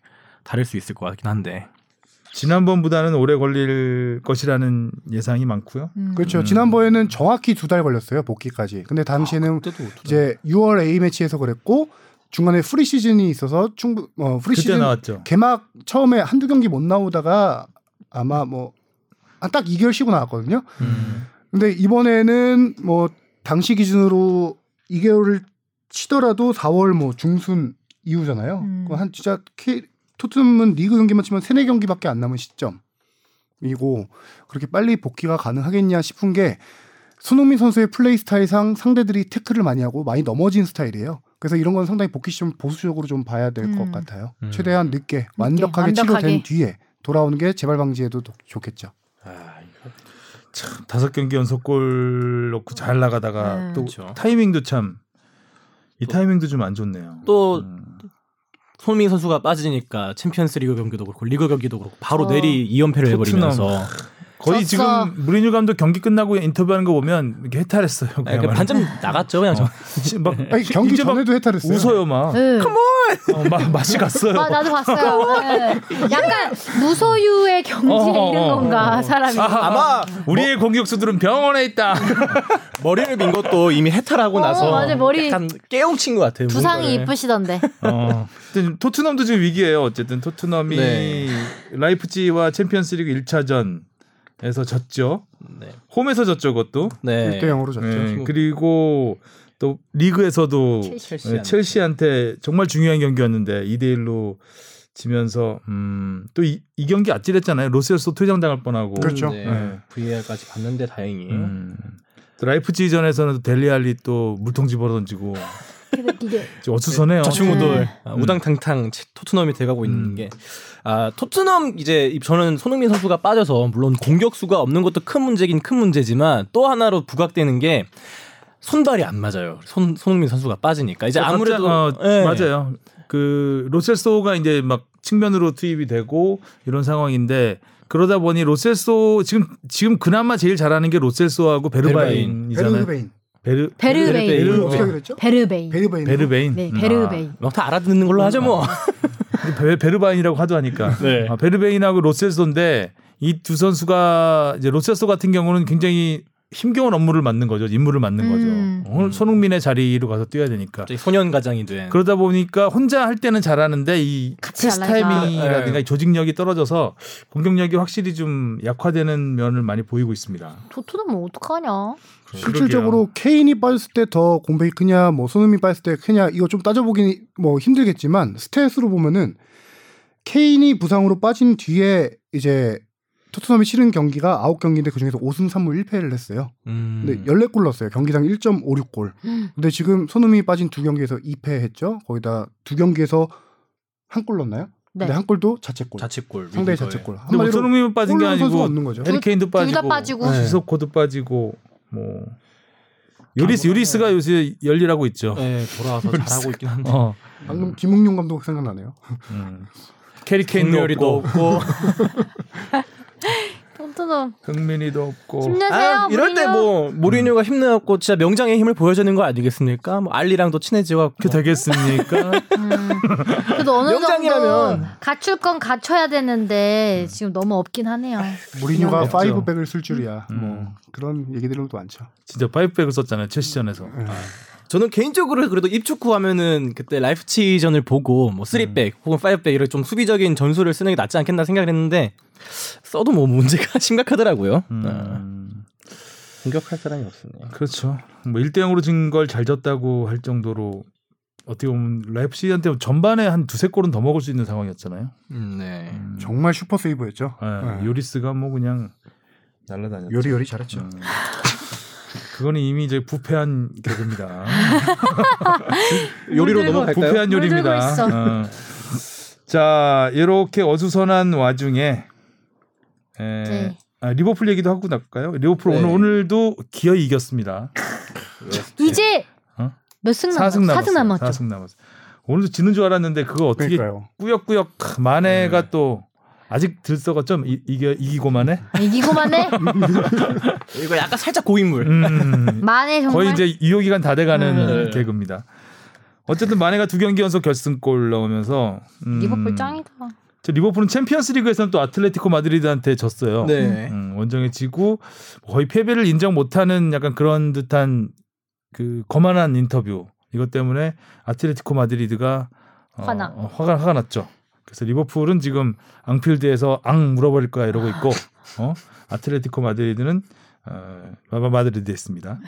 다를 수 있을 것 같긴 한데. 지난번보다는 오래 걸릴 것이라는 예상이 많고요. 음. 그렇죠. 음. 지난번에는 정확히 두 달 걸렸어요 복귀까지. 근데 당시에는 그때도 이제 6월 A매치에서 그랬고 중간에 pre-season이 있어서 충분 어 pre-season 나왔죠. 개막 처음에 한두 경기 못 나오다가 아마 뭐 딱 2개월 쉬고 나왔거든요. 음. 근데 이번에는 뭐 당시 기준으로 2개월을 치더라도 4월 뭐 중순 이후잖아요. 음. 그 한 진짜 K, 토트넘은 리그 경기만 치면 3, 4경기밖에 안 남은 시점이고 그렇게 빨리 복귀가 가능하겠냐 싶은 게 손흥민 선수의 플레이 스타일상 상대들이 태클을 많이 하고 많이 넘어진 스타일이에요. 그래서 이런 건 상당히 복귀 시점 보수적으로 좀 봐야 될것 음. 같아요. 음. 최대한 늦게 완벽하게 완벽하게. 치료된 뒤에 돌아오는 게 재발 방지에도 도- 좋겠죠. 참 다섯 경기 연속 골 넣고 잘 나가다가 네. 또 그렇죠. 타이밍도 참 이 타이밍도 좀 안 좋네요. 또 음. 손흥민 선수가 빠지니까 챔피언스 리그 경기도 그렇고 리그 경기도 그렇고 바로 어. 내리 2연패를 토트넘. 해버리면서 거의 졌어. 지금 무리뉴 감독 경기 끝나고 인터뷰하는 거 보면 이렇게 해탈했어요. 아니, 그야말로. 그 반점 나갔죠 그냥 저. 지- 막 아니, 경기 전에도 해탈했어요. 웃어요 막. 네. 어, 막 맛이 갔어요. 아 나도 봤어요. 네. 약간 무소유의 경지에 어, 이른 어, 건가 어. 사람이. 아 마 우리의 공격수들은 병원에 있다. 머리를 민 것도 이미 해탈하고 어, 나서 맞아, 머리- 약간 깨우친 것 같아요. 두상이. 이쁘시던데. 어. 토트넘도 지금 위기예요. 어쨌든 토트넘이 네. 라이프치히와 챔피언스리그 1차전 에서 졌죠. 네. 홈에서 졌죠, 그것도. 네. 1대 0으로 졌죠. 네, 그리고 또 리그에서도 첼시. 네, 첼시한테 정말 중요한 경기였는데 2대 1로 지면서 음, 또이 경기 아찔했잖아요. 로셀소 퇴장 당할 뻔하고. 그렇죠. 네. 네. VAR까지 봤는데 다행히. 음. 또 라이프치히전에서는 델리알리 또 물통 집어 던지고 좀 어수선해요. 좌충우돌 네. 아, 우당탕탕 치- 토트넘이 돼가고 있는 음. 게 아, 토트넘 이제 저는 손흥민 선수가 빠져서 물론 공격수가 없는 것도 큰 문제긴 큰 문제지만 또 하나로 부각되는 게 손발이 안 맞아요. 손 손흥민 선수가 빠지니까 이제 아무래도 어, 예. 맞아요. 그 로셀소가 이제 막 측면으로 투입이 되고 이런 상황인데 그러다 보니 로셀소 지금 지금 그나마 제일 잘하는 게 로셀소하고 베르바인이잖아요. 베르베인. 베르 베르베인. 베르-? 베르베인. 베르베인. 베르베인. 네, 음, 베르베인. 뭐 다 알아듣는 걸로 하죠 뭐. 아, 베, 베르바인이라고 하도 하니까. 네. 아, 베르베인하고 로셀소인데 이 두 선수가 이제 로셀소 같은 경우는 굉장히 힘겨운 업무를 맡는 거죠. 임무를 맡는 거죠. 음. 오늘 손흥민의 자리로 가서 뛰어야 되니까. 소년 가장이 된. 그러다 보니까 혼자 할 때는 잘하는데 이 같이 패스. 타이밍이라든가 네. 이 조직력이 떨어져서 공격력이 확실히 좀 약화되는 면을 많이 보이고 있습니다. 토트넘 뭐 어떡하냐? 실질적으로 케인이 빠졌을 때 더 공백이 크냐, 뭐 손흥민 빠졌을 때 크냐 이거 좀 따져보긴 뭐 힘들겠지만 스탯으로 보면은 케인이 부상으로 빠진 뒤에 이제 토트넘이 치른 경기가 9경기인데 그중에서 5승 3무 1패를 했어요. 음. 근데 14골 넣었어요. 경기당 1.56골. 근데 지금 손흥민이 빠진 두 경기에서 2패 했죠. 거기다 두 경기에서 한 골 넣었나요? 네. 근데 한 골도 자책골. 자책골. 상대의. 자책골. 근데 뭐 손흥민만 빠진 게 아니고 없는 거죠. 해리케인도 둘 빠지고, 다 빠지고. 네. 시소코도 빠지고 뭐 요리스 요리스가 요새 열일하고 있죠. 네, 돌아와서 잘하고 있긴 한데. 어. 방금 김웅용 감독 생각나네요. 음. 캐리케인도 도 없고 없고. 토트넘 흥민이도 없고 힘내세요. 아, 이럴 때. 뭐 모리뉴가 힘내갖고 진짜 명장의 힘을 보여주는 거 아니겠습니까? 뭐 알리랑도 친해지고 그 되겠습니까? 음. 그래도 어느 정도 명장이라면. 갖출 건 갖춰야 되는데 지금 너무 없긴 하네요. 무리뉴가 없죠. 파이브백을 쓸 줄이야. 음. 뭐 그런 얘기들도 많죠. 진짜 파이브백을 썼잖아요 첼시전에서. 저는 개인적으로 그래도 입축 후 하면은 그때 라이프치전을 보고 뭐 3백 혹은 5백 이런 좀 수비적인 전술을 쓰는 게 낫지 않겠나 생각을 했는데 써도 뭐 문제가 심각하더라고요. 어, 음. 공격할 사람이 없었네요. 그렇죠. 뭐 1대 0으로 진 걸 잘 졌다고 할 정도로 어떻게 보면 라이프치히한테 전반에 한 두세 골은 더 먹을 수 있는 상황이었잖아요. 음, 네. 음. 정말 슈퍼 세이브였죠. 예, 네. 요리스가 뭐 그냥 날라다녔죠. 요리 요리 잘했죠. 음. 그거는 이미 이제 부패한 개그입니다. 요리로 넘어갈까요? 부패한 요리입니다. 어. 자, 이렇게 어수선한 와중에 에, 네. 아, 리버풀 얘기도 하고 나갈까요? 리버풀 네. 오늘 오늘도 기어이 이겼습니다. 이제 어? 몇승 남았어? 4승 남았어. 4승 남았죠. 4승 남았어. 오늘도 지는 줄 알았는데 그거 어떻게 그러니까요. 꾸역꾸역 마네가 네. 또 아직 들썩었죠? 이, 이겨 이기고만 해? 이기고만 해. 이거 약간 살짝 고인물. 음, 만에 정말. 거의 이제 유효 기간 다 돼가는 음. 개그입니다. 어쨌든 마네가 두 경기 연속 결승골 넣으면서 음, 리버풀 짱이다. 저 리버풀은 챔피언스리그에서는 또 아틀레티코 마드리드한테 졌어요. 네. 음, 원정에 지고 거의 패배를 인정 못하는 약간 그런 듯한 그 거만한 인터뷰 이것 때문에 아틀레티코 마드리드가 어, 화나. 어, 화가 화가 났죠. 그래서 리버풀은 지금 앙필드에서 앙 물어버릴 거야 이러고 있고 어? 아틀레티코 마드리드는 어, 마바 마드리드였습니다.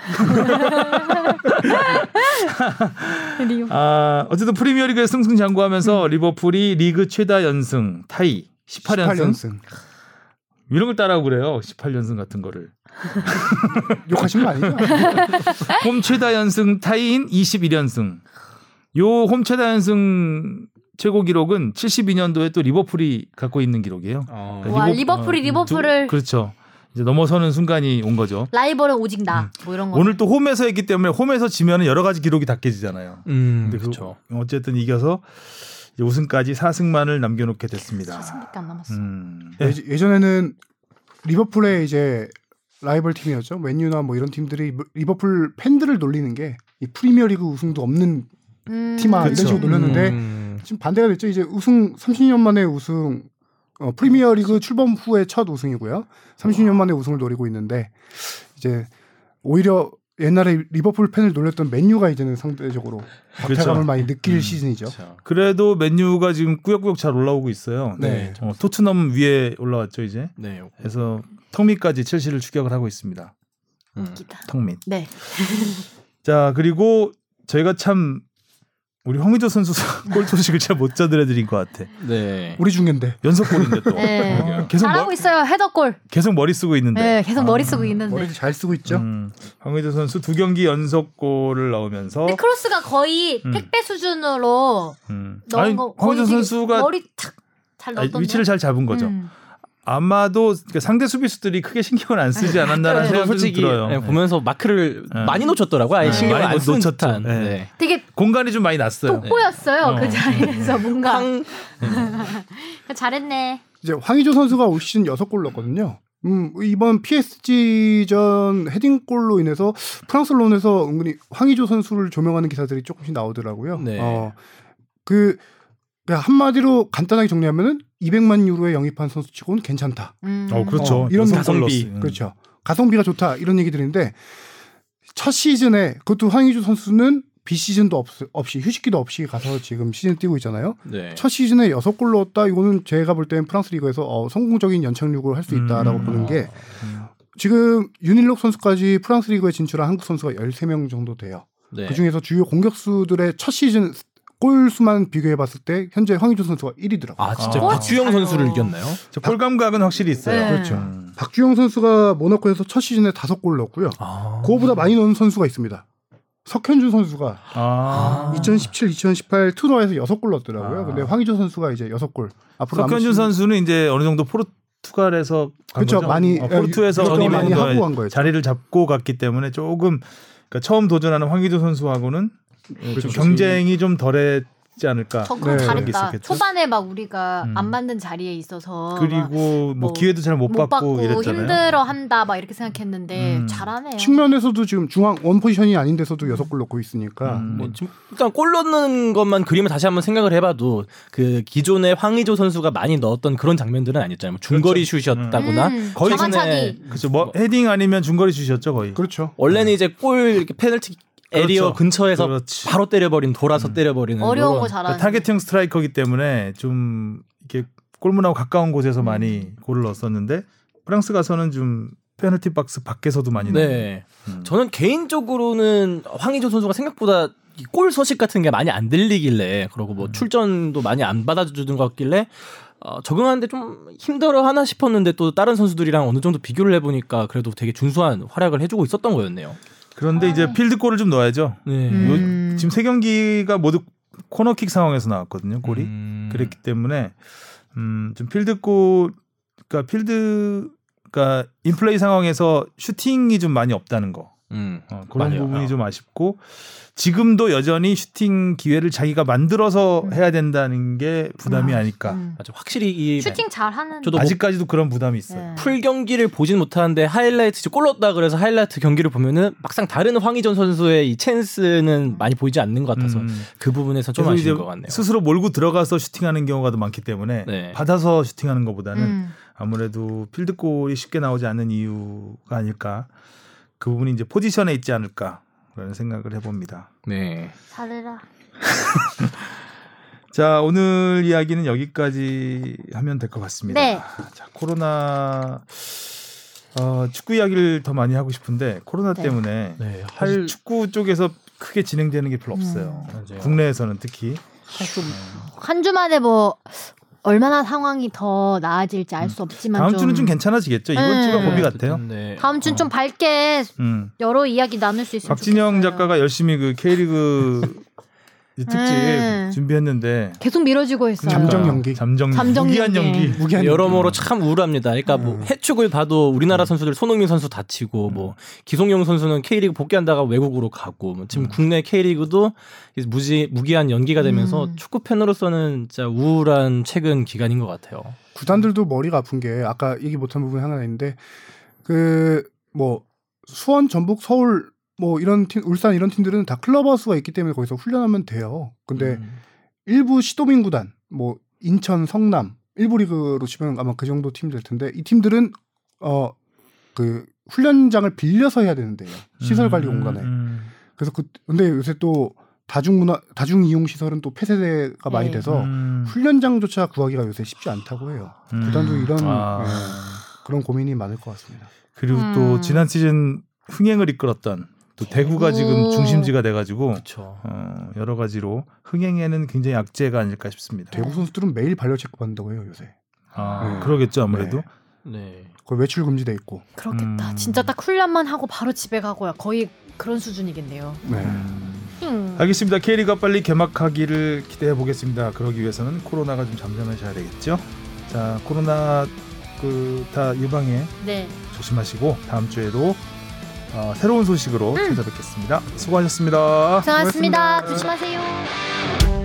리버- 아 어쨌든 프리미어리그에 승승장구하면서 리버풀이 리그 최다 연승 타이 18연승 18연승. 이런 걸 따라하고 그래요. 18연승 같은 거를. 욕하신 거 아니죠? 홈 최다 연승 타이인 21연승. 요 홈 최다 연승 최고 기록은 72년도에 또 리버풀이 갖고 있는 기록이에요. 어. 와, 리버풀이 어, 리버풀을- 두- 그렇죠. 이제 넘어서는 순간이 온 거죠. 라이벌은 오직 나. 뭐 이런 거. 오늘 또 홈에서 했기 때문에 홈에서 지면은 여러 가지 기록이 다 깨지잖아요. 음, 그- 그렇죠. 어쨌든 이겨서 이제 우승까지 4승만을 남겨놓게 됐습니다. 4승밖에 안 남았어. 음. 예, 예전에는 리버풀의 이제 라이벌 팀이었죠. 맨유나 뭐 이런 팀들이 리버풀 팬들을 놀리는 게 이 프리미어리그 우승도 없는 음. 팀아 이런. 식으로 놀렸는데 음. 지금 반대가 됐죠. 이제 우승 30년 만에 우승 어, 프리미어리그 출범 후의 첫 우승이고요. 30년 만에 우승을 노리고 있는데 이제 오히려 옛날에 리버풀 팬을 놀렸던 맨유가 이제는 상대적으로 박탈감을 그렇죠. 많이 느낄 음. 시즌이죠. 그렇죠. 그래도 맨유가 지금 꾸역꾸역 잘 올라오고 있어요. 네. 어, 토트넘 위에 올라왔죠 이제. 네. 그래서 턱밑까지 첼시를 추격을 하고 있습니다. 음. 턱밑. 네. 자 그리고 저희가 참 우리 황의조 선수 골 소식을 잘 못 전해드린 것 같아. 네. 우리 중인데 연속골인데 또 네. 어, 계속 잘하고 머, 있어요. 헤더골. 계속 머리 쓰고 있는데. 네, 계속 머리 아, 쓰고 있는데. 머리 잘 쓰고 있죠. 음, 황의조 선수 두 경기 연속골을 넣으면서 크로스가 거의 음. 택배 수준으로 음. 넣은 아니, 거. 황의조 선수가 머리 탁잘 아니, 넣었던데. 위치를 잘 잡은 거죠. 음. 아마도 그러니까 상대 수비수들이 크게 신경을 안 쓰지 않았나라는 저도 생각이 솔직히 들어요. 네, 보면서 마크를 네. 많이 놓쳤더라고요. 아예 네. 신경을 많이 안쓴 놓쳤죠. 듯한. 네. 네. 되게 공간이 좀 많이 났어요. 돋보였어요 어. 그 자리에서 뭔가 황 잘했네. 이제 황의조 선수가 올 시즌 6골 넣었거든요. 음, 이번 PSG전 헤딩골로 인해서 프랑스 론에서 은근히 황의조 선수를 조명하는 기사들이 조금씩 나오더라고요. 네. 어, 그 그냥 한마디로 간단하게 정리하면은 200만 유로에 영입한 선수치고는 괜찮다. 음. 어, 그렇죠. 어, 이런 가성비. 음. 그렇죠. 가성비가 좋다 이런 얘기들인데 첫 시즌에 그것도 황의조 선수는 비시즌도 없, 없이 휴식기도 없이 가서 지금 시즌 뛰고 있잖아요. 네. 첫 시즌에 여섯 골 넣었다. 이거는 제가 볼 때는 프랑스 리그에서 어, 성공적인 연착륙을 할 수 있다라고 음. 보는 게 음. 지금 윤일록 선수까지 프랑스 리그에 진출한 한국 선수가 13명 정도 돼요. 네. 그 중에서 주요 공격수들의 첫 시즌 골 수만 비교해 봤을 때 현재 황의조 선수가 1위더라고요. 아 진짜 아. 박주영 선수를. 이겼나요? 저골 감각은 확실히 있어요. 네. 그렇죠. 음. 박주영 선수가 모나코에서 첫 시즌에 다섯 골 넣었고요. 아. 그거보다 많이 넣은 선수가 있습니다. 석현준 선수가 아. 2017, 2018 투어에서 6골 넣었더라고요. 아. 근데 황의조 선수가 이제 6골. 앞으로 남은 석현준 선수는 이제 어느 정도 포르 투갈에서 간 그렇죠. 많이, 어, 포르투에서 어느 많이 하고 간 거예요. 자리를 잡고 갔기 때문에 조금 그러니까 처음 도전하는 황의조 선수하고는 좀 그렇죠. 경쟁이 좀 덜했지 않을까. 저 그거 네, 잘했다. 초반에 막 우리가 음. 안 맞는 자리에 있어서 막 그리고 뭐, 뭐 기회도 잘못못 받고, 받고 이랬잖아요. 힘들어한다 막 이렇게 생각했는데 음. 잘하네요. 측면에서도 지금 중앙 원 포지션이 아닌 데서도 6골 넣고 있으니까 음. 뭐 일단 골 넣는 것만 그림을 다시 한번 생각을 해봐도 그 기존의 황의조 선수가 많이 넣었던 그런 장면들은 아니었잖아요. 뭐 중거리 슛이었다거나 음, 거의 장난치기. 그렇죠. 뭐 헤딩 아니면 중거리 슛이었죠 거의. 그렇죠. 원래는 이제 골 이렇게 페널티 에리어 그렇죠. 근처에서 그렇지. 바로 때려버린 돌아서 음. 때려버리는 어려운 거 잘하는. 그러니까 타겟형 스트라이커기 때문에 좀 이렇게 골문하고 가까운 곳에서 많이 골을 넣었었는데 프랑스 가서는 좀 페널티 박스 밖에서도 많이 네. 음. 저는 개인적으로는 황의조 선수가 생각보다 이골 소식 같은 게 많이 안 들리길래 그러고 뭐 출전도 많이 안 받아주는 것 같길래 어, 적응하는데 좀 힘들어 하나 싶었는데 또 다른 선수들이랑 어느 정도 비교를 해보니까 그래도 되게 준수한 활약을 해주고 있었던 거였네요. 그런데 이제 필드 골을 좀 넣어야죠. 네. 음. 요- 지금 세 경기가 모두 코너킥 상황에서 나왔거든요. 골이. 음. 그랬기 때문에 음, 좀 필드 골 그러니까 필드 그러니까 인플레이 상황에서 슈팅이 좀 많이 없다는 거. 음. 어, 그런 맞아요. 부분이 어. 좀 아쉽고 지금도 여전히 슈팅 기회를 자기가 만들어서 해야 된다는 게 부담이 아닐까. 음. 맞아. 확실히 이 슈팅 잘하는. 저도 뭐 아직까지도 그런 부담이 있어요. 네. 풀 경기를 보진 못하는데 하이라이트 골 넣었다 그래서 하이라이트 경기를 보면은 막상 다른 황희찬 선수의 이 찬스는 많이 보이지 않는 것 같아서 음. 그 부분에서 좀 아쉬운 것 같네요. 스스로 몰고 들어가서 슈팅하는 경우가 더 많기 때문에 네. 받아서 슈팅하는 것보다는 음. 아무래도 필드골이 쉽게 나오지 않는 이유가 아닐까. 그 부분이 이제 포지션에 있지 않을까. 그런 생각을 해봅니다. 네. 잘해라. 자 오늘 이야기는 여기까지 하면 될 것 같습니다. 네. 자 코로나 어, 축구 이야기를 더 많이 하고 싶은데 코로나 네. 때문에 네. 할 축구 쪽에서 크게 진행되는 게 별로 음. 없어요. 맞아요. 국내에서는 특히 한 주만에 뭐 얼마나 상황이 더 나아질지 알 수 없지만 다음 좀 주는 좀 괜찮아지겠죠. 이번 네. 주가 고비 같아요. 네. 다음 주는 좀 밝게 음. 여러 이야기 나눌 수 있으면 박진영 좋겠어요. 작가가 열심히 그 K리그 이 특집 음. 준비했는데 계속 미뤄지고 있어요. 잠정 아, 연기. 잠정 잠정 무기한 연기. 연기. 무기한 여러모로 참 우울합니다. 그러니까 뭐 음. 해축을 봐도 우리나라 선수들 손흥민 선수 다치고 뭐 기성용 선수는 K리그 복귀한다가 외국으로 가고 뭐 지금 국내 K리그도 무지 무기한 연기가 되면서 음. 축구 팬으로서는 진짜 우울한 최근 기간인 것 같아요. 구단들도 머리가 아픈 게 아까 얘기 못한 부분이 하나 있는데 그 뭐 수원, 전북, 서울 뭐 이런 팀, 울산 이런 팀들은 다 클럽하우스가 있기 때문에 거기서 훈련하면 돼요. 근데 음. 일부 시도민 구단, 뭐 인천, 성남 일부 리그로 치면 아마 그 정도 팀들 텐데 이 팀들은 어 그 훈련장을 빌려서 해야 되는데요. 시설 관리 공간에. 음, 그래서 그 근데 요새 또 다중문화 다중 이용 시설은 또 폐쇄가 많이 네. 돼서 음. 훈련장조차 구하기가 요새 쉽지 않다고 해요. 음. 구단도 이런 아. 예, 그런 고민이 많을 것 같습니다. 그리고 음. 또 지난 시즌 흥행을 이끌었던 또 대구가 지금 중심지가 돼가지고. 어, 여러 가지로 흥행에는 굉장히 악재가 아닐까 싶습니다. 대구 선수들은 매일 반려 체크 받는다고 해요 요새. 아, 네. 그러겠죠 아무래도. 네. 거의 외출 금지돼 있고. 그렇겠다. 음. 진짜 딱 훈련만 하고 바로 집에 가고요. 거의 그런 수준이겠네요. 네. 음. 음. 알겠습니다. K리가 빨리 개막하기를 기대해 보겠습니다. 그러기 위해서는 코로나가 좀 잠잠해져야 되겠죠. 자, 코로나 그다 예방에 네. 조심하시고 다음 주에도 어, 새로운 소식으로 음. 찾아뵙겠습니다. 수고하셨습니다. 고생하셨습니다. 고맙습니다. 조심하세요.